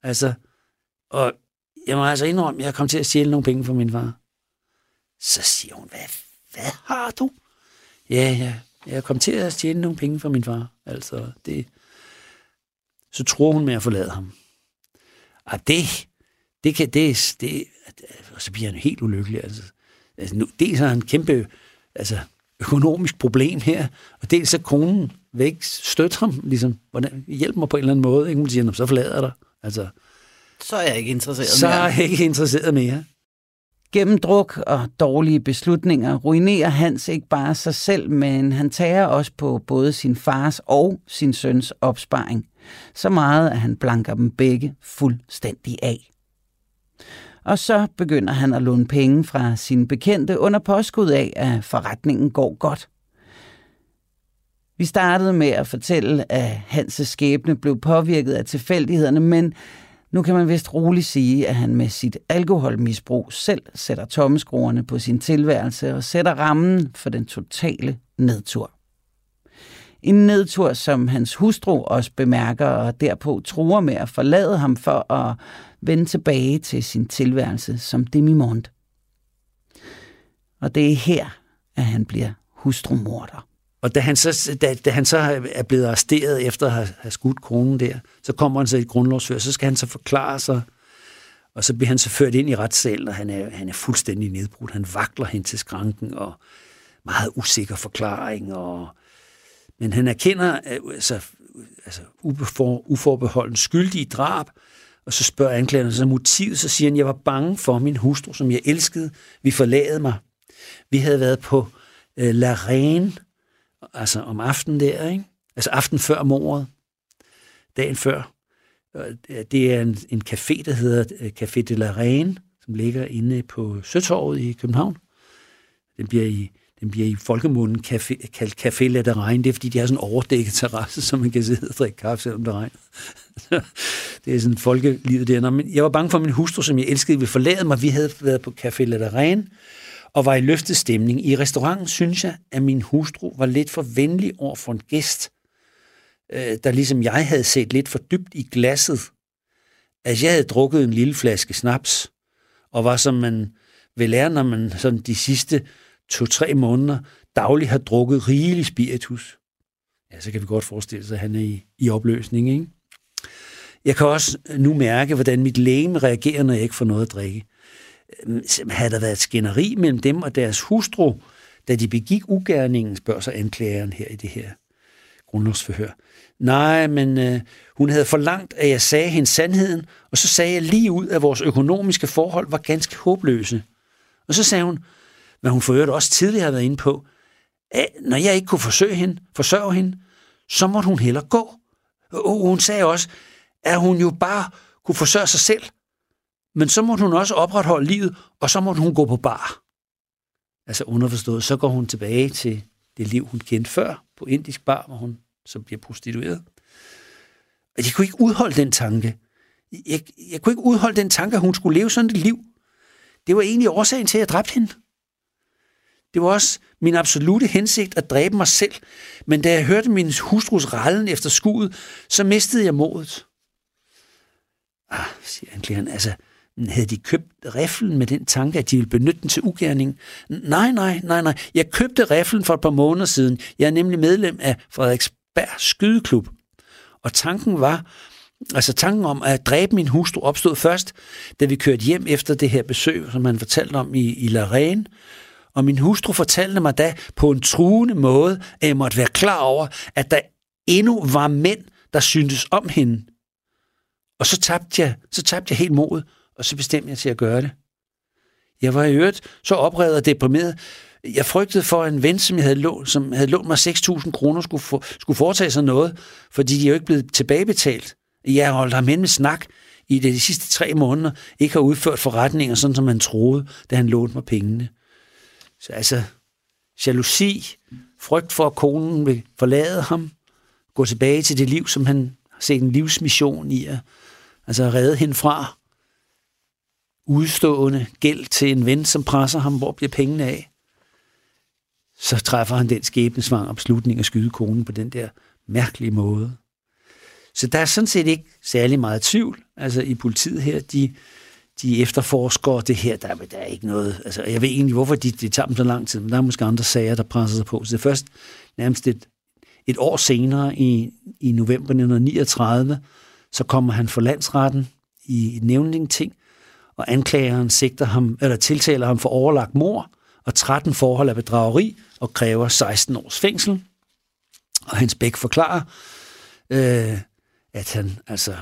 Altså, og jeg må altså indrømme, at jeg kom til at stjæle nogle penge fra min far. Så siger hun, hvad, hvad har du? Ja, ja, jeg kom til at stjæle nogle penge fra min far. Altså, det, så tror hun med at forlade ham. Og det, det kan, det, det, og så bliver han helt ulykkelig. Altså, altså nu, dels har han kæmpe altså, økonomisk problem her, og dels så konen vil ikke støtte ham, ligesom, hvordan, hjælp mig på en eller anden måde. Ikke? Hun siger, så forlader jeg dig. Altså, så er jeg ikke interesseret så mere. Så er jeg ikke interesseret mere. Gennem druk og dårlige beslutninger ruinerer Hans ikke bare sig selv, men han tager også på både sin fars og sin søns opsparing. Så meget, at han blanker dem begge fuldstændig af. Og så begynder han at låne penge fra sine bekendte under påskud af, at forretningen går godt. Vi startede med at fortælle, at Hans' skæbne blev påvirket af tilfældighederne, men nu kan man vist roligt sige, at han med sit alkoholmisbrug selv sætter tommeskruerne på sin tilværelse og sætter rammen for den totale nedtur. En nedtur, som hans hustru også bemærker og derpå truer med at forlade ham for at vende tilbage til sin tilværelse som demimond. Og det er her, at han bliver hustrumorder. Og da han, så, da, da han så er blevet arresteret efter at have, have skudt kronen der, så kommer han så i et grundlovsfør, så skal han så forklare sig, og så bliver han så ført ind i retssalen, og han er, han er fuldstændig nedbrudt. Han vakler hen til skranken, og meget usikker forklaring, og, men han erkender altså, altså ufor, uforbeholden skyldig i drab, og så spørger anklageren så motivet, så siger han, jeg var bange for min hustru, som jeg elskede. Vi forlade mig. Vi havde været på øh, La Reine, altså om aftenen der, ikke? Altså aften før mordet, dagen før. Det er en, en café, der hedder øh, Café de la Reine, som ligger inde på Søtorvet i København. Den bliver i, den bliver i folkemunden café, kaldt Café La de Reine. Det er, fordi de har sådan en overdækket terrasse, så man kan sidde og drikke kaffe, selvom det regner. (laughs) det er sådan folkelivet der. Men jeg var bange for min hustru, som jeg elskede, ville forlade mig. Vi havde været på Café La de og var i løftet stemning. I restauranten synes jeg, at min hustru var lidt for venlig over for en gæst, øh, der ligesom jeg havde set lidt for dybt i glasset. At jeg havde drukket en lille flaske snaps, og var som man vil lære, når man sådan de sidste to-tre måneder dagligt har drukket rigelig spiritus. Ja, så kan vi godt forestille sig, at han er i, i opløsning, ikke? Jeg kan også nu mærke, hvordan mit læge reagerer, når jeg ikke får noget at drikke øhm, havde der været skænderi mellem dem og deres hustru, da de begik ugerningen, spørger sig anklageren her i det her grundlovsforhør. Nej, men øh, hun havde forlangt, at jeg sagde hende sandheden, og så sagde jeg lige ud, at vores økonomiske forhold var ganske håbløse. Og så sagde hun, hvad hun for også tidligere har været inde på, at når jeg ikke kunne forsøge hende, forsørge hende, så måtte hun hellere gå. Og hun sagde også, at hun jo bare kunne forsørge sig selv, men så måtte hun også opretholde livet, og så måtte hun gå på bar. Altså underforstået, så går hun tilbage til det liv, hun kendte før på indisk bar, hvor hun så bliver prostitueret. Og jeg kunne ikke udholde den tanke. Jeg, jeg kunne ikke udholde den tanke, at hun skulle leve sådan et liv. det var egentlig årsagen til, at jeg dræbte hende. Det var også min absolute hensigt at dræbe mig selv, men da jeg hørte min hustrus rallen efter skuddet, så mistede jeg modet. Ah, siger anklageren, altså, havde de købt riflen med den tanke, at de ville benytte den til ugerning? Nej, nej, nej, nej. Jeg købte riflen for et par måneder siden. Jeg er nemlig medlem af Frederiksberg Skydeklub. Og tanken var, altså tanken om at dræbe min hustru opstod først, da vi kørte hjem efter det her besøg, som han fortalte om i, i Laren. Og min hustru fortalte mig da på en truende måde, at jeg måtte være klar over, at der endnu var mænd, der syntes om hende. Og så tabte jeg, så tabte jeg helt modet, og så bestemte jeg til at gøre det. Jeg var i øvrigt så oprevet og deprimeret. Jeg frygtede for en ven, som, jeg havde lånt, som havde lånt mig 6.000 kroner, skulle, for, skulle foretage sig noget, fordi de jo ikke blevet tilbagebetalt. Jeg holdt ham hen med snak i de sidste tre måneder, ikke har udført forretninger, sådan som man troede, da han lånte mig pengene. Så altså, jalousi, frygt for, at konen vil forlade ham, gå tilbage til det liv, som han har set en livsmission i at altså redde hende fra, udstående gæld til en ven, som presser ham, hvor bliver pengene af? Så træffer han den skæbnesvang beslutning at skyde konen på den der mærkelige måde. Så der er sådan set ikke særlig meget tvivl altså i politiet her. De, de efterforsker det her. Der, der er ikke noget... Altså, jeg ved egentlig, hvorfor de, de tager dem så lang tid, men der er måske andre sager, der presser sig på. Så det er først nærmest et, et år senere, i, i november 1939, så kommer han for landsretten i et nævningting, og anklageren sigter ham, eller tiltaler ham for overlagt mor og 13 forhold af bedrageri og kræver 16 års fængsel. Og Hans Bæk forklarer, øh, at han altså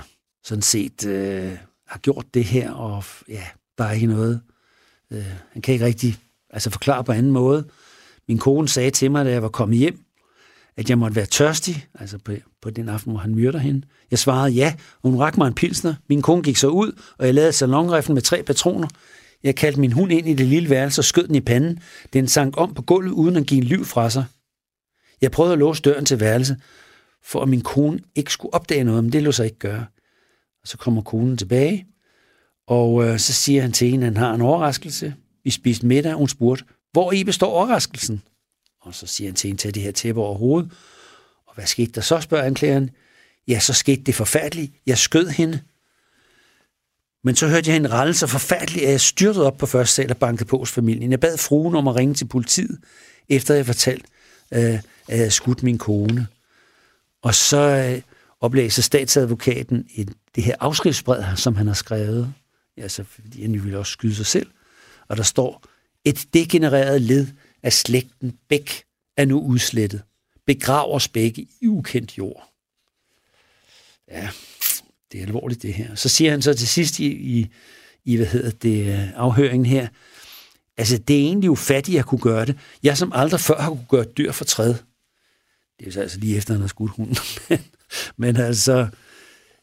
sådan set øh, har gjort det her, og ja, der er ikke noget. Øh, han kan ikke rigtig altså forklare på anden måde. Min kone sagde til mig, da jeg var kommet hjem, at jeg måtte være tørstig, altså på, på den aften, hvor han myrder hende. Jeg svarede ja, og hun rakte mig en pilsner. Min kone gik så ud, og jeg lavede salonriflen med tre patroner. Jeg kaldte min hund ind i det lille værelse og skød den i panden. Den sank om på gulvet, uden at give en liv fra sig. Jeg prøvede at låse døren til værelset, for at min kone ikke skulle opdage noget, men det lå sig ikke gøre. Og så kommer konen tilbage, og øh, så siger han til hende, at han har en overraskelse. Vi spiste middag, og hun spurgte, hvor i består overraskelsen? Og så siger han til hende, tag det her tæppe over hovedet. Og hvad skete der så, spørger anklageren. Ja, så skete det forfærdeligt. Jeg skød hende. Men så hørte jeg hende ralle så forfærdeligt, at jeg styrtede op på første sal og bankede på hos familien. Jeg bad fruen om at ringe til politiet, efter jeg fortalte, øh, at jeg havde skudt min kone. Og så øh, oplæser statsadvokaten et, det her afskriftsbrev, som han har skrevet, altså fordi han ville også skyde sig selv. Og der står, et degenereret led af slægten Bæk er nu udslettet. Begrav os begge i ukendt jord. Ja, det er alvorligt det her. Så siger han så til sidst i, i, i hvad hedder det, afhøringen her, altså det er egentlig ufattigt at kunne gøre det. Jeg som aldrig før har kunne gøre dyr for træd. Det er så altså lige efter, han har skudt hunden men, men altså,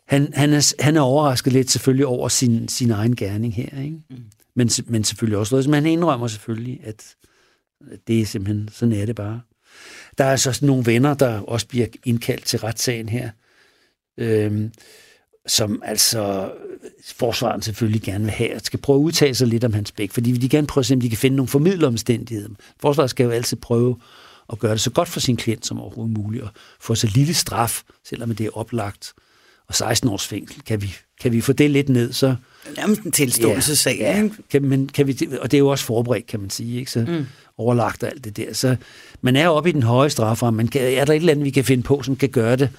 han, han, er, han er overrasket lidt selvfølgelig over sin, sin egen gerning her. Ikke? Mm. Men, men selvfølgelig også noget, som han indrømmer selvfølgelig, at det er simpelthen, sådan er det bare. Der er altså nogle venner, der også bliver indkaldt til retssagen her, øhm, som altså forsvaren selvfølgelig gerne vil have, og skal prøve at udtale sig lidt om hans bæk, fordi de gerne prøve at se, om de kan finde nogle formidleromstændigheder. Forsvaret skal jo altid prøve at gøre det så godt for sin klient som overhovedet muligt, og få så lille straf, selvom det er oplagt, og 16 års fængsel. Kan vi, kan vi få det lidt ned, så... Nærmest en tilståelsessag. Ja, ja. Kan, men kan vi, og det er jo også forberedt, kan man sige. Ikke? Så, mm overlagt og alt det der. Så man er oppe i den høje straframme, men er der et eller andet, vi kan finde på, som kan gøre det,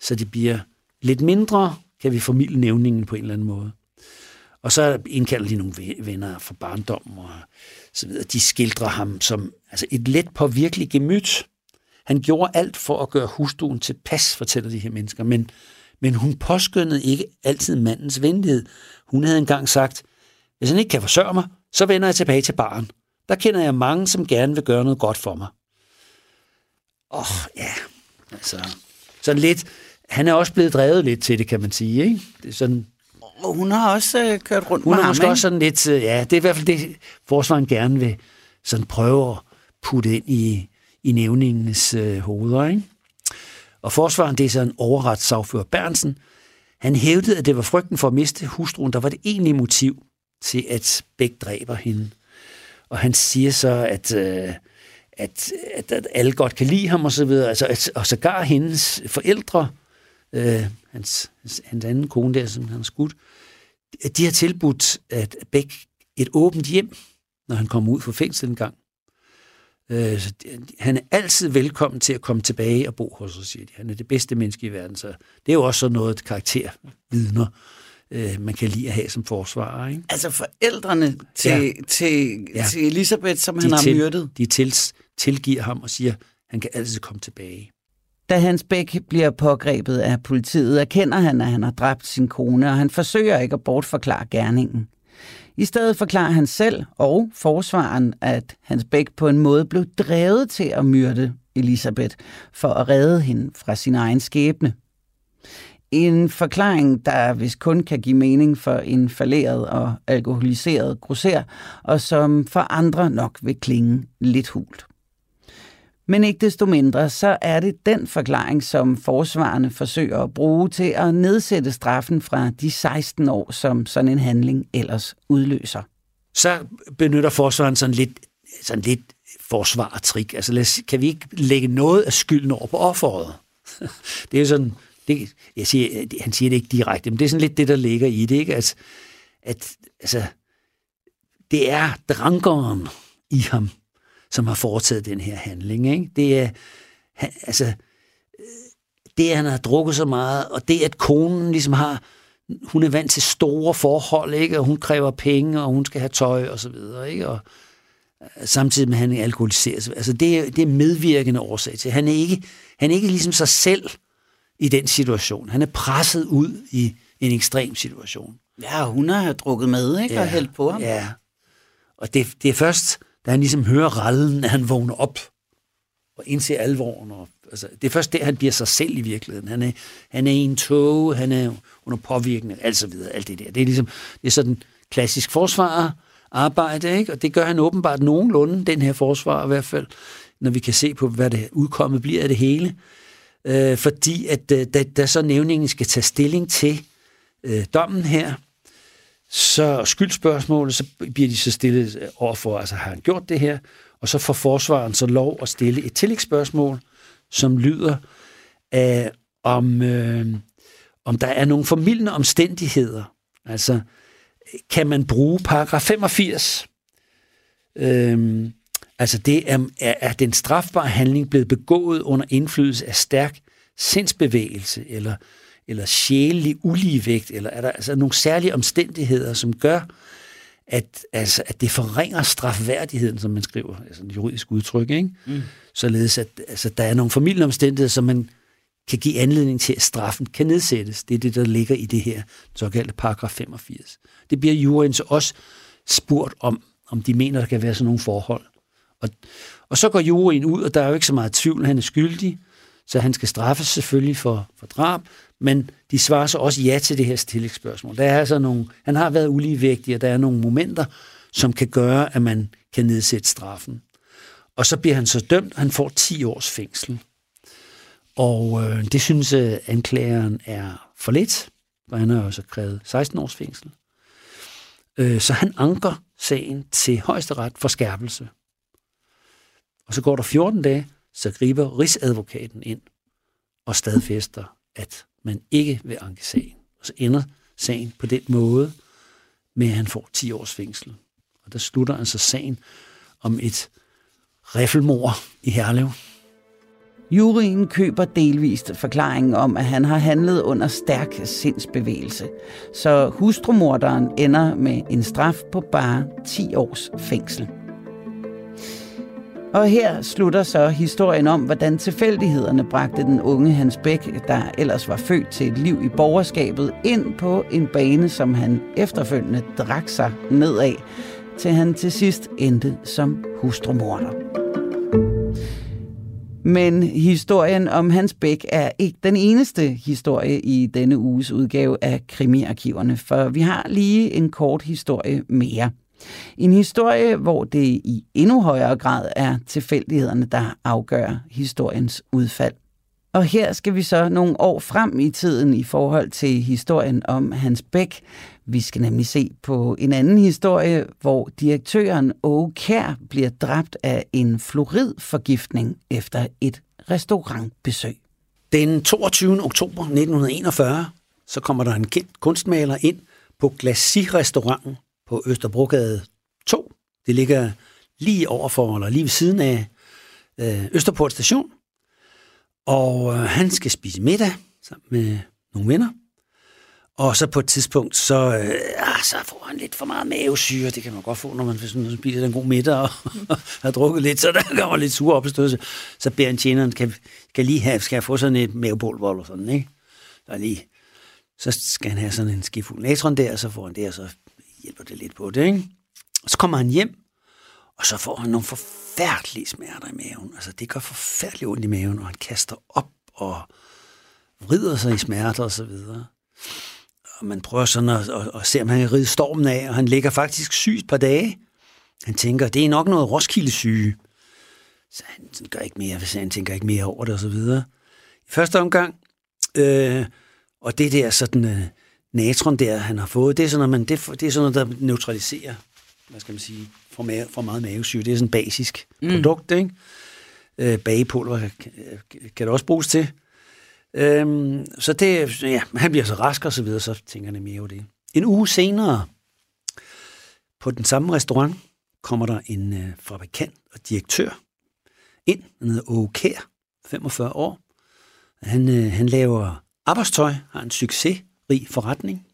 så det bliver lidt mindre, kan vi formidle nævningen på en eller anden måde. Og så indkalder de nogle venner fra barndommen og så videre. De skildrer ham som altså et let på virkelig gemyt. Han gjorde alt for at gøre hustruen til pas, fortæller de her mennesker, men, men hun påskyndede ikke altid mandens venlighed. Hun havde engang sagt, hvis han ikke kan forsørge mig, så vender jeg tilbage til baren der kender jeg mange, som gerne vil gøre noget godt for mig. Åh, oh, ja, altså, sådan lidt, han er også blevet drevet lidt til det, kan man sige, ikke? Det er sådan, og hun har også øh, kørt rundt hun med har ham, måske ikke? også sådan lidt, øh, ja, det er i hvert fald det, forsvaren gerne vil sådan prøve at putte ind i, i nævningens øh, hoveder, ikke? Og forsvaren, det er sådan overretssagfører Bernsen. Han hævdede, at det var frygten for at miste hustruen, der var det egentlige motiv til, at Bæk dræber hende. Og han siger så, at, øh, at, at, at alle godt kan lide ham og så videre. Altså, at, og sågar hendes forældre, øh, hans, hans anden kone der, som han skudt, de har tilbudt at Bæk et åbent hjem, når han kommer ud fra fængsel en gang. Øh, så han er altid velkommen til at komme tilbage og bo hos os, siger de. Han er det bedste menneske i verden, så det er jo også sådan noget, karakter vidner, øh, man kan lide at have som forsvarer. Ikke? Altså forældrene til, ja. til, ja. til Elisabeth, som de han har til, myrdet? De til, tilgiver ham og siger, at han kan altid komme tilbage. Da Hans Bæk bliver pågrebet af politiet, erkender han, at han har dræbt sin kone, og han forsøger ikke at bortforklare gerningen. I stedet forklarer han selv og forsvaren, at Hans Bæk på en måde blev drevet til at myrde Elisabeth for at redde hende fra sin egen skæbne. En forklaring, der hvis kun kan give mening for en falderet og alkoholiseret grosser, og som for andre nok vil klinge lidt hult. Men ikke desto mindre, så er det den forklaring, som forsvarerne forsøger at bruge til at nedsætte straffen fra de 16 år, som sådan en handling ellers udløser. Så benytter forsvaren sådan lidt, sådan lidt forsvartrik. Altså lad os, kan vi ikke lægge noget af skylden over på offeret? (laughs) det er sådan, det, jeg siger, han siger det ikke direkte, men det er sådan lidt det, der ligger i det, ikke? At, at altså, det er drankeren i ham, som har foretaget den her handling. Ikke? Det er, han, altså, det at han har drukket så meget, og det at konen ligesom har, hun er vant til store forhold, ikke? og hun kræver penge, og hun skal have tøj og så videre, ikke? og øh, samtidig med, at han er alkoholiseret. Altså, det er, det er medvirkende årsag til. Han er, ikke, han er ikke ligesom sig selv i den situation. Han er presset ud i en ekstrem situation. Ja, hun har drukket med, ikke? Ja, og hældt på ham. Ja, og det, det er først, da han ligesom hører rallen, at han vågner op og indser alvoren. Og, altså, det er først der, han bliver sig selv i virkeligheden. Han er, han er i en tog, han er under påvirkning, alt så videre, alt det der. Det er ligesom, det er sådan klassisk forsvarer arbejde, ikke? og det gør han åbenbart nogenlunde, den her forsvar i hvert fald, når vi kan se på, hvad det udkommet bliver af det hele. Øh, fordi at øh, da, da så nævningen skal tage stilling til øh, dommen her, så skyldspørgsmålet, så bliver de så stillet øh, overfor, altså har han gjort det her? Og så får forsvaren så lov at stille et tillægsspørgsmål, som lyder, øh, om, øh, om der er nogle formidlende omstændigheder. Altså, kan man bruge paragraf 85? Øh, altså, det er, er, er den strafbare handling blevet begået under indflydelse af stærk sindsbevægelse, eller eller sjælelig uligevægt, eller er der altså nogle særlige omstændigheder, som gør, at, altså, at det forringer strafværdigheden, som man skriver, altså en juridisk udtryk, ikke? Mm. således at altså, der er nogle familieomstændigheder, som man kan give anledning til, at straffen kan nedsættes. Det er det, der ligger i det her såkaldte paragraf 85. Det bliver juryen så også spurgt om, om de mener, der kan være sådan nogle forhold. Og, og så går juryen ud, og der er jo ikke så meget tvivl, han er skyldig, så han skal straffes selvfølgelig for, for drab, men de svarer så også ja til det her tillægsspørgsmål. Der er altså nogle, han har været uligevægtig, og der er nogle momenter, som kan gøre, at man kan nedsætte straffen. Og så bliver han så dømt, han får 10 års fængsel. Og øh, det synes øh, anklageren er for lidt, for han har også krævet 16 års fængsel. Øh, så han anker sagen til højesteret for skærpelse. Og så går der 14 dage, så griber rigsadvokaten ind og stadfæster, at man ikke vil anke sagen. Og så ender sagen på den måde, med at han får 10 års fængsel. Og der slutter altså sagen om et riffelmor i Herlev. Juryen køber delvist forklaringen om, at han har handlet under stærk sindsbevægelse. Så hustrumorderen ender med en straf på bare 10 års fængsel. Og her slutter så historien om, hvordan tilfældighederne bragte den unge Hans Bæk, der ellers var født til et liv i borgerskabet, ind på en bane, som han efterfølgende drak sig nedad, til han til sidst endte som hustrumorder. Men historien om Hans Bæk er ikke den eneste historie i denne uges udgave af Krimiarkiverne, for vi har lige en kort historie mere – en historie, hvor det i endnu højere grad er tilfældighederne, der afgør historiens udfald. Og her skal vi så nogle år frem i tiden i forhold til historien om Hans Bæk. Vi skal nemlig se på en anden historie, hvor direktøren Åge Kær bliver dræbt af en floridforgiftning efter et restaurantbesøg. Den 22. oktober 1941, så kommer der en kendt kunstmaler ind på Glacis-restauranten på Østerbrogade 2. Det ligger lige overfor, eller lige ved siden af øh, Østerport station. Og øh, han skal spise middag sammen med nogle venner. Og så på et tidspunkt, så, øh, ah, så får han lidt for meget mavesyre. Det kan man godt få, når man, hvis man spiser en god middag og (laughs) har drukket lidt. Så der kommer lidt sur opstødelse. Så beder han tjeneren, kan, kan lige have, skal jeg få sådan et mavepulver eller sådan, ikke? Der lige. Så skal han have sådan en skifuld natron der, og så får han det, og så hjælper det lidt på det, ikke? Og så kommer han hjem, og så får han nogle forfærdelige smerter i maven. Altså, det gør forfærdeligt ondt i maven, og han kaster op og vrider sig i smerter og så videre. Og man prøver sådan at, at, at se, om han kan ride stormen af, og han ligger faktisk syg et par dage. Han tænker, det er nok noget Roskilde-syge. Så han gør ikke mere, hvis han tænker ikke mere over det og så videre. I første omgang, øh, og det der sådan øh, natron der, han har fået, det er sådan noget, man, det, det er sådan noget, der neutraliserer, hvad skal man sige, for, mave, for meget mavesyge. Det er sådan et basisk mm. produkt, ikke? Øh, bagepulver kan, kan det også bruges til. Øhm, så det, ja, han bliver så rask og så videre, så tænker han mere over det. En uge senere, på den samme restaurant, kommer der en øh, fabrikant og direktør ind. Han hedder Åge Kær, 45 år. Han, øh, han laver arbejdstøj, har en rig forretning.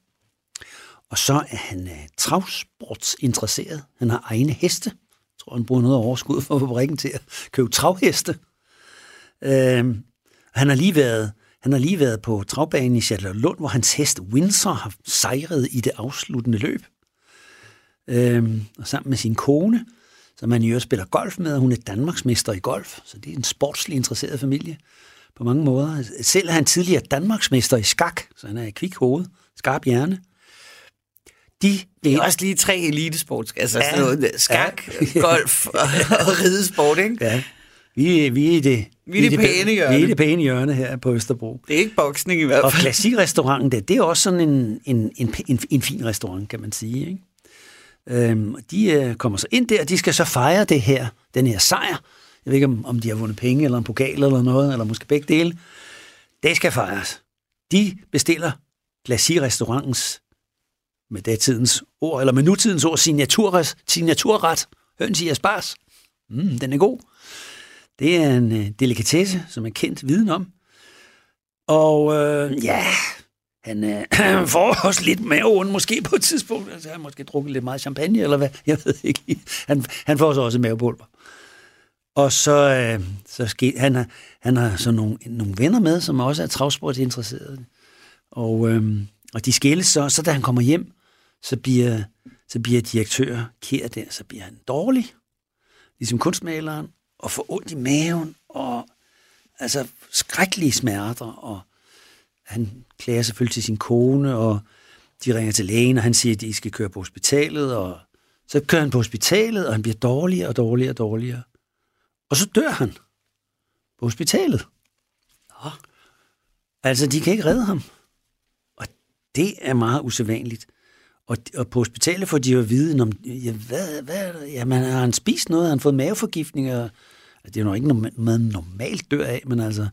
Og så er han øh, travsportsinteresseret. Han har egne heste. Jeg tror, han bruger noget overskud for fabrikken til at købe travheste. Øh, han har lige været han har lige været på travbanen i Charlottenlund, hvor hans hest Windsor har sejret i det afsluttende løb. Øhm, og sammen med sin kone, som han i øvrigt spiller golf med. Hun er Danmarksmester i golf, så det er en sportslig interesseret familie på mange måder. Selv er han tidligere Danmarksmester i skak, så han er i kvik hoved, skarp hjerne. De det er også lige tre elitesports, altså ja, sådan noget skak, ja. golf (laughs) og, og ridesport, ikke? Ja. Vi, vi er det, vi er det, pæne hjørne. Vi er det pæne hjørne her på Østerbro. Det er ikke boksning i hvert fald. Og klassikrestauranten, det, det er også sådan en, en, en, en, en fin restaurant, kan man sige. Ikke? Øhm, de øh, kommer så ind der, og de skal så fejre det her, den her sejr. Jeg ved ikke, om, om de har vundet penge, eller en pokal, eller noget, eller måske begge dele. Det skal fejres. De bestiller klassikrestaurantens, med datidens ord, eller med nutidens ord, signaturret, signaturret høns i asparges. Mm, den er god. Det er en øh, delikatesse, som er kendt viden om. Og øh, ja, han øh, (clears throat) får også lidt maveånd måske på et tidspunkt. Altså, han har måske drukket lidt meget champagne, eller hvad? Jeg ved ikke. Han, han får så også mavepulver. Og så, øh, så skete, han, har, han har så nogle, nogle venner med, som også er travsportsinteresserede. Og, øh, og de skilles så, så da han kommer hjem, så bliver, så bliver direktør kær der, så bliver han dårlig, ligesom kunstmaleren, og får ondt i maven, og altså skrækkelige smerter, og han klager selvfølgelig til sin kone, og de ringer til lægen, og han siger, at de skal køre på hospitalet, og så kører han på hospitalet, og han bliver dårligere og dårligere og dårligere. Og så dør han på hospitalet. Nå. Altså, de kan ikke redde ham. Og det er meget usædvanligt. Og, og på hospitalet får de jo at vide, om, ja, hvad, hvad, jamen, har han spist noget? Har han fået maveforgiftning? Og, det er jo nok ikke noget, man normalt dør af, men altså,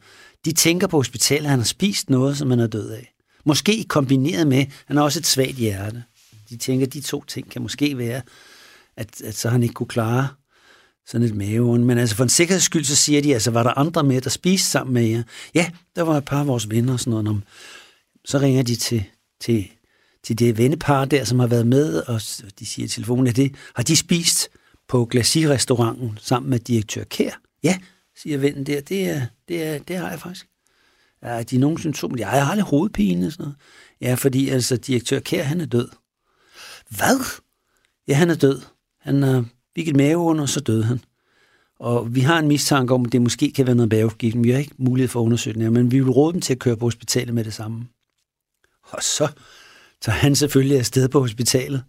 de tænker på hospitalet, at han har spist noget, som han er død af. Måske kombineret med, han har også et svagt hjerte. De tænker, at de to ting kan måske være, at, at så han ikke kunne klare sådan et maveondt. Men altså for en sikkerheds skyld, så siger de, altså var der andre med, der spiste sammen med jer? Ja, der var et par af vores venner og sådan noget. Så ringer de til, til, til det vennepar der, som har været med, og de siger i telefonen, at det har de spist på Glacis-restauranten sammen med direktør Kær. Ja, siger vennen der, det, er, det, er, det har jeg faktisk. Ja, de er nogle symptomer. Jeg har lidt hovedpine og sådan noget. Ja, fordi altså, direktør Kær, han er død. Hvad? Ja, han er død. Han har fik et under, og så døde han. Og vi har en mistanke om, at det måske kan være noget maveforgiftning. Vi har ikke mulighed for at undersøge det men vi vil råde dem til at køre på hospitalet med det samme. Og så tager han selvfølgelig afsted på hospitalet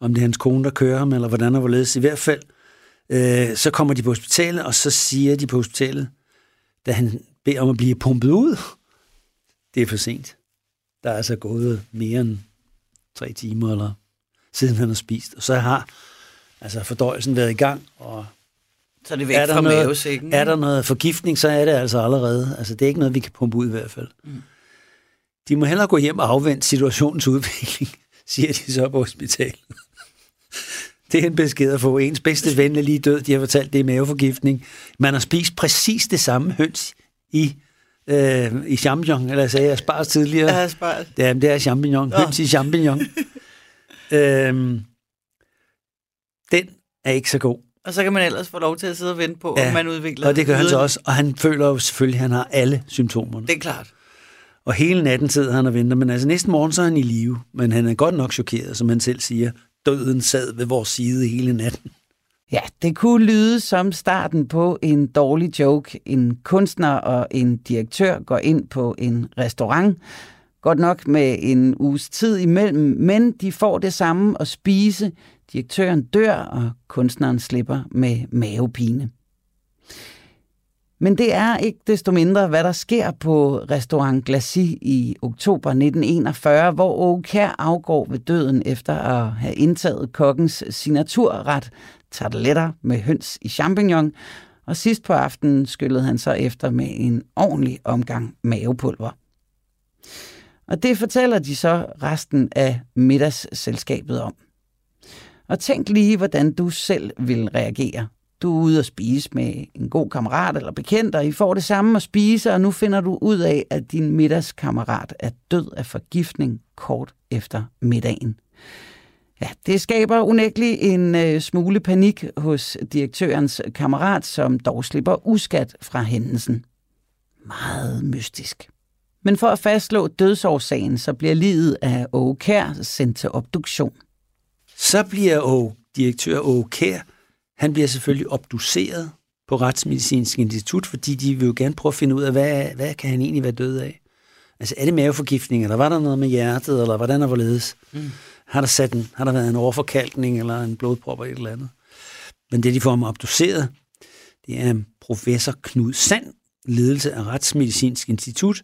om det er hans kone, der kører ham, eller hvordan og hvorledes. I hvert fald, øh, så kommer de på hospitalet, og så siger de på hospitalet, da han beder om at blive pumpet ud. Det er for sent. Der er altså gået mere end tre timer, eller siden han har spist. Og så har altså fordøjelsen været i gang, og så er det væk er der fra noget, mavesækken. Er der noget forgiftning, så er det altså allerede. Altså, det er ikke noget, vi kan pumpe ud i hvert fald. Mm. De må hellere gå hjem og afvente situationens udvikling, (laughs) siger de så på hospitalet. det er en besked at få. Ens bedste ven er lige død. De har fortalt, det er maveforgiftning. Man har spist præcis det samme høns i øh, i champignon, eller jeg sagde asparges tidligere. Ja, asparges. Ja, det er champignon. Høns i champignon. (laughs) øhm, er ikke så god. Og så kan man ellers få lov til at sidde og vente på, ja, om man udvikler og det gør han så også. Og han føler jo selvfølgelig, at han har alle symptomerne. Det er klart. Og hele natten sidder han og venter, men altså næsten morgen så er han i live. Men han er godt nok chokeret, som han selv siger. Døden sad ved vores side hele natten. Ja, det kunne lyde som starten på en dårlig joke. En kunstner og en direktør går ind på en restaurant, godt nok med en uges tid imellem, men de får det samme at spise. Direktøren dør, og kunstneren slipper med mavepine. Men det er ikke desto mindre, hvad der sker på Restaurant Glacis i oktober 1941, hvor Åge afgår ved døden efter at have indtaget kokkens signaturret tarteletter med høns i champignon, og sidst på aftenen skyllede han så efter med en ordentlig omgang mavepulver. Og det fortæller de så resten af middagsselskabet om. Og tænk lige, hvordan du selv vil reagere. Du er ude at spise med en god kammerat eller bekendt, og I får det samme at spise, og nu finder du ud af, at din middagskammerat er død af forgiftning kort efter middagen. Ja, det skaber unægteligt en øh, smule panik hos direktørens kammerat, som dog slipper uskat fra hændelsen. Meget mystisk. Men for at fastslå dødsårsagen, så bliver livet af Åge Kær sendt til obduktion. Så bliver Åge, direktør Åge Kær, han bliver selvfølgelig obduceret på Retsmedicinsk Institut, fordi de vil jo gerne prøve at finde ud af, hvad, hvad kan han egentlig være død af? Altså, er det maveforgiftning, eller var der noget med hjertet, eller hvordan der hvorledes? Mm. Har der, sat en, har der været en overforkalkning, eller en blodprop eller et eller andet? Men det, de får ham obduceret, det er professor Knud Sand, ledelse af Retsmedicinsk Institut.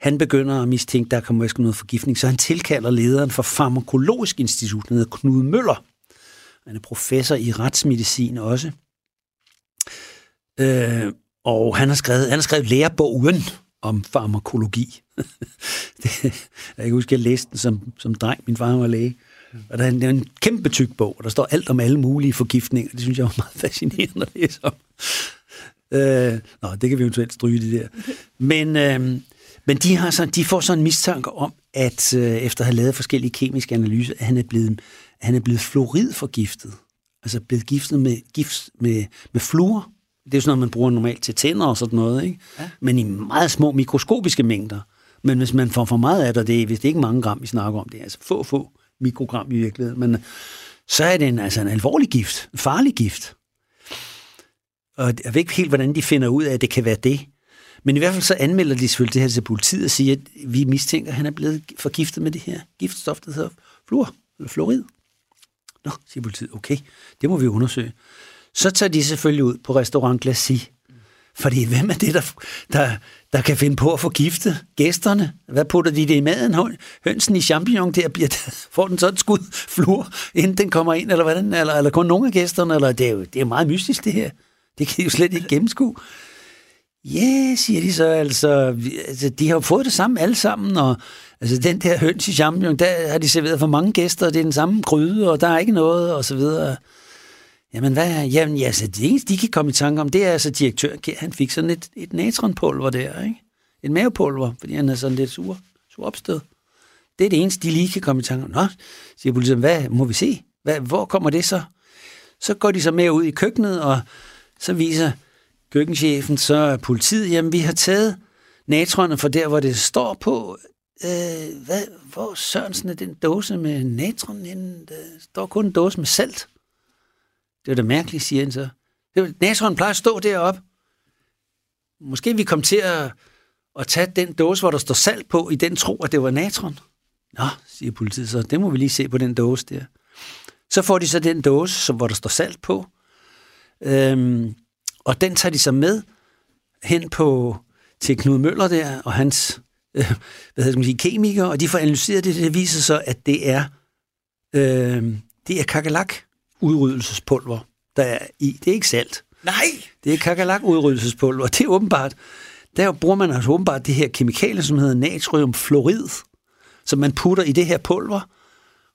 Han begynder at mistænke, der kommer måske noget forgiftning, så han tilkalder lederen for Farmakologisk Institut, der hedder Knud Møller. Han er professor i retsmedicin også. Øh, og han har skrevet, han har skrevet lærebogen om farmakologi. (laughs) det, jeg kan huske, jeg læste den som, som dreng. Min far var læge. Og der er en, er en kæmpe tyk bog, og der står alt om alle mulige forgiftninger. Det synes jeg var meget (laughs) fascinerende at læse om. Øh, nå, det kan vi eventuelt stryge det der. Men, øh, men de, har så, de får så en mistanke om, at øh, efter at have lavet forskellige kemiske analyser, at han er blevet, han er blevet fluoridforgiftet. Altså blevet giftet med, gift med, med fluor. Det er jo sådan noget, man bruger normalt til tænder og sådan noget, ikke? Ja. men i meget små mikroskopiske mængder. Men hvis man får for meget af det, det er, hvis det er ikke mange gram, vi snakker om, det er altså få, få mikrogram i virkeligheden, men så er det en, altså en alvorlig gift, en farlig gift. Og jeg ved ikke helt, hvordan de finder ud af, at det kan være det. Men i hvert fald så anmelder de selvfølgelig det her til politiet og siger, at vi mistænker, at han er blevet forgiftet med det her giftstof, der hedder fluor, eller fluorid. Nå, siger politiet, okay, det må vi undersøge. Så tager de selvfølgelig ud på restaurant Glacis. Fordi hvem er det, der, der, der kan finde på at forgifte gæsterne? Hvad putter de det i maden? Hønsen i champignon der, bliver, (laughs) får den sådan et skud fluor, inden den kommer ind, eller hvordan? Eller, eller kun nogle af gæsterne? Eller, det, er jo, det er meget mystisk, det her. Det kan de jo slet ikke gennemskue. Ja, yeah, siger de så, altså, altså, de har jo fået det samme alle sammen, og altså, den der høns i champignon, der har de serveret for mange gæster, og det er den samme gryde, og der er ikke noget, og så videre. Jamen, hvad? Jamen, ja, så det eneste, de kan komme i tanke om, det er altså direktøren, han fik sådan et, et natronpulver der, ikke? Et mavepulver, fordi han er sådan lidt sur, sur opstød. Det er det eneste, de lige kan komme i tanke om. Nå, siger politiet, hvad må vi se? Hvad, hvor kommer det så? Så går de så med ud i køkkenet, og så viser køkkenchefen så politiet, jamen vi har taget natronen fra der, hvor det står på. Øh, hvad, hvor Sørensen er den dåse med natron? inden? Der står kun en dåse med salt. Det var da mærkeligt, siger han så. Natron plejer at stå deroppe. Måske vi kom til at, at tage den dåse, hvor der står salt på, i den tro, at det var natron. Nå, siger politiet så, det må vi lige se på den dåse der. Så får de så den dåse, hvor der står salt på. Øhm, og den tager de så med hen på til Knud Møller der, og hans øh, hvad hedder, man sige, kemikere, og de får analyseret det, det viser sig, at det er, øh, det er kakalak udryddelsespulver, der er i. Det er ikke salt. Nej! Det er kakalak udryddelsespulver. Det er åbenbart, der bruger man altså åbenbart det her kemikalie, som hedder natriumfluorid, som man putter i det her pulver,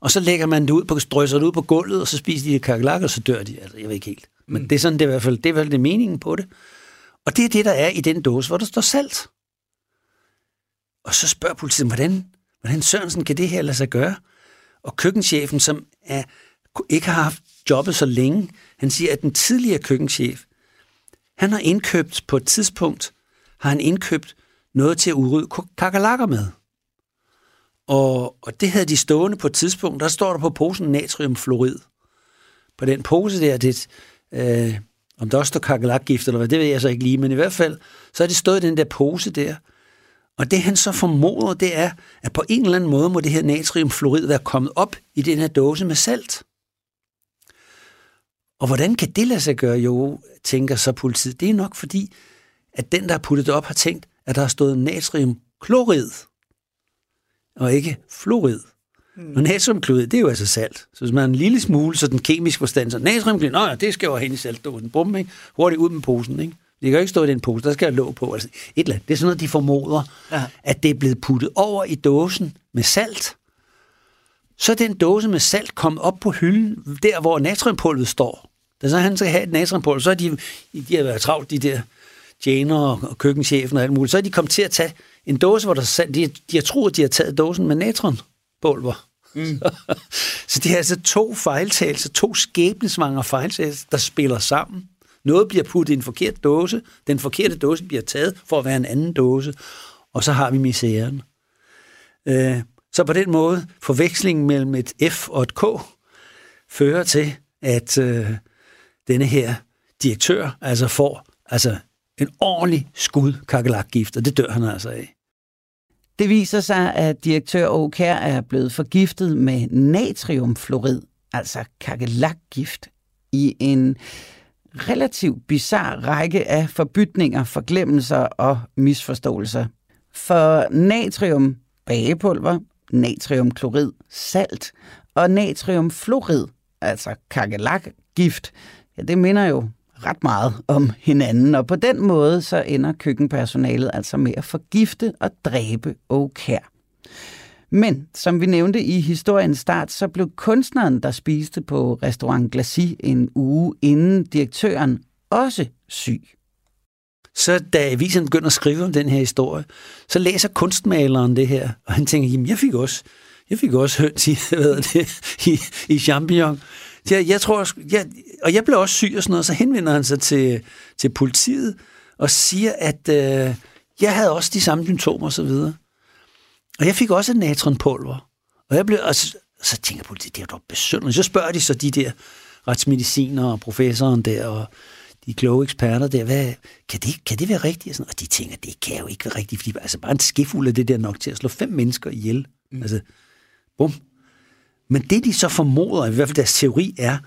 og så lægger man det ud på, strøsser det ud på gulvet, og så spiser de kakalak, og så dør de. Altså, jeg ved ikke helt. Men mm. det er sådan, det er i hvert fald, det er i hvert fald det meningen på det. Og det er det, der er i den dåse, hvor der står salt. Og så spørger politiet, hvordan, hvordan Sørensen kan det her lade sig gøre? Og køkkenchefen, som er, ikke har haft jobbet så længe, han siger, at den tidligere køkkenchef, han har indkøbt på et tidspunkt, har han indkøbt noget til at udrydde kakalakker med. Og, og det havde de stående på et tidspunkt. Der står der på posen natriumfluorid. På den pose der, det, øh, om der også står kakelakgift eller hvad, det ved jeg så ikke lige, men i hvert fald, så er det stået i den der pose der. Og det han så formoder, det er, at på en eller anden måde må det her natriumfluorid være kommet op i den her dåse med salt. Og hvordan kan det lade sig gøre, jo, tænker så politiet. Det er nok fordi, at den, der har puttet det op, har tænkt, at der har stået natriumklorid, og ikke fluorid. Mm. Og natriumklorid, det er jo altså salt. Så hvis man har en lille smule, så den kemiske forstand, så natriumklorid, nå ja, det skal jo hen i saltdåsen. Bum, ikke? Hurtigt ud med posen, ikke? Det kan jo ikke stå i den pose, der skal jeg låg på. Altså, et eller andet. Det er sådan noget, de formoder, ja. at det er blevet puttet over i dåsen med salt. Så er den dåse med salt kommet op på hylden, der hvor natriumpulvet står. Da så han skal have et natriumpulver, så er de, de har været travlt, de der tjener og køkkenchefen og alt muligt, så er de kommet til at tage en dåse, hvor der salt, de, de har troet, de har taget dåsen med natronpulver. Mm. (laughs) så det er altså to fejltagelser, to skæbnesvangre fejltagelser, der spiller sammen. Noget bliver puttet i en forkert dåse, den forkerte dåse bliver taget for at være en anden dåse, og så har vi misæren. Øh, så på den måde, forvekslingen mellem et F og et K fører til, at øh, denne her direktør altså får altså en ordentlig skud kakelakgift, og det dør han altså af. Det viser sig, at direktør Åkær er blevet forgiftet med natriumfluorid, altså kakelakgift, i en relativt bizar række af forbytninger, forglemmelser og misforståelser. For natrium bagepulver, natriumklorid salt og natriumfluorid, altså kakelakgift, ja, det minder jo ret meget om hinanden, og på den måde så ender køkkenpersonalet altså med at forgifte og dræbe O'Care. Men som vi nævnte i historiens start, så blev kunstneren, der spiste på restaurant Glacis en uge inden direktøren, også syg. Så da avisen begynder at skrive om den her historie, så læser kunstmaleren det her, og han tænker, jamen jeg fik også, jeg fik også hørt i, hvad det, (laughs) i, i champignon. Jeg, jeg tror, jeg, og jeg blev også syg og sådan noget, så henvender han sig til, til politiet og siger, at øh, jeg havde også de samme symptomer og så videre. Og jeg fik også et natronpulver. Og jeg blev, og så, så tænker politiet, det er jo besynderligt. Så spørger de så de der retsmediciner og professoren der, og de kloge eksperter der, hvad, kan, det, kan det være rigtigt? Og, sådan, og de tænker, det kan jo ikke være rigtigt, fordi altså, bare en skifuld af det der nok til at slå fem mennesker ihjel. Mm. Altså, bum. Men det, de så formoder, i hvert fald deres teori, er,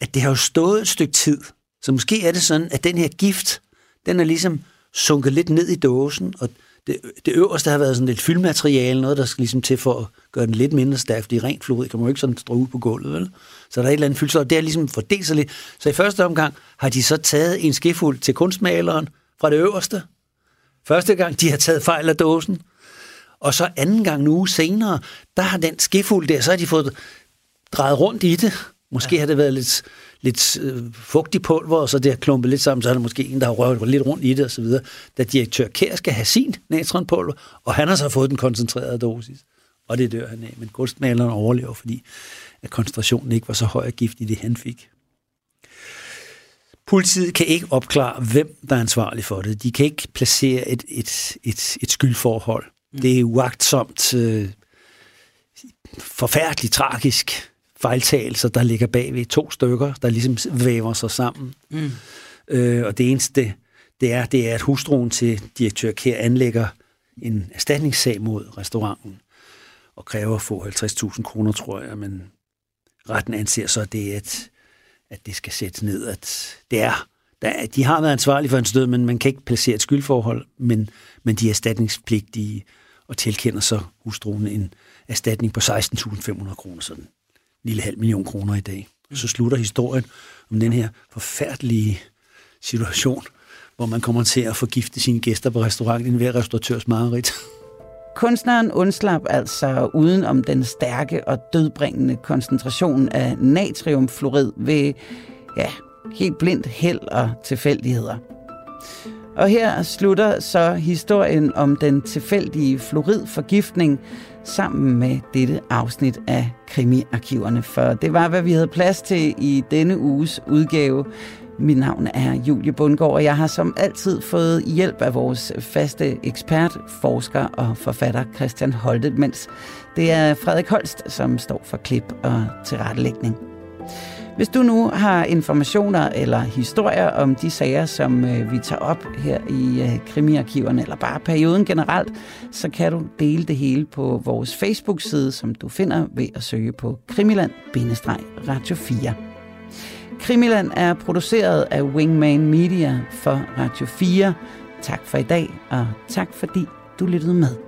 at det har jo stået et stykke tid. Så måske er det sådan, at den her gift, den er ligesom sunket lidt ned i dåsen, og det, det øverste har været sådan lidt fyldmateriale, noget, der skal ligesom til for at gøre den lidt mindre stærk, fordi rent fluorid kan man jo ikke sådan strå ud på gulvet, vel? Så der er et eller andet fyldstof, det er ligesom fordelt sig lidt. Så i første omgang har de så taget en skefuld til kunstmaleren fra det øverste. Første gang, de har taget fejl af dåsen. Og så anden gang nu senere, der har den skefuld der, så har de fået drejet rundt i det. Måske ja. har det været lidt, lidt øh, fugtig pulver, og så det har klumpet lidt sammen, så er der måske en, der har rørt lidt rundt i det osv. Da direktør Kær skal have sin natronpulver, og han har så fået den koncentrerede dosis. Og det dør han af. Men kunstmaleren overlever, fordi at koncentrationen ikke var så høj af gift i det, han fik. Politiet kan ikke opklare, hvem der er ansvarlig for det. De kan ikke placere et, et, et, et skyldforhold. Mm. Det er uagtsomt, øh, forfærdeligt tragisk fejltagelser, der ligger bag ved to stykker, der ligesom væver sig sammen. Mm. Øh, og det eneste, det er, det er, at hustruen til direktør Kær anlægger en erstatningssag mod restauranten og kræver at få 50.000 kroner, tror jeg, men retten anser så, det, at, at det skal sættes ned, at det er, der, de har været ansvarlige for en død, men man kan ikke placere et skyldforhold, men, men de er erstatningspligtige og tilkender så hustruen en erstatning på 16.500 kroner, sådan en lille halv million kroner i dag. Så slutter historien om den her forfærdelige situation, hvor man kommer til at forgifte sine gæster på restauranten, ved hver restauratørs mareridt. Kunstneren undslap altså uden om den stærke og dødbringende koncentration af natriumfluorid ved, ja, helt blindt held og tilfældigheder. Og her slutter så historien om den tilfældige fluoridforgiftning sammen med dette afsnit af Krimiarkiverne, for det var, hvad vi havde plads til i denne uges udgave. Mit navn er Julie Bundgaard, og jeg har som altid fået hjælp af vores faste ekspert, forsker og forfatter Christian Holtet, mens det er Frederik Holst, som står for klip og tilrettelægning. Hvis du nu har informationer eller historier om de sager, som øh, vi tager op her i øh, krimiarkiverne, eller bare perioden generelt, så kan du dele det hele på vores Facebook-side, som du finder ved at søge på Krimiland-Radio 4. Krimiland er produceret af Wingman Media for Radio 4. Tak for i dag, og tak fordi du lyttede med.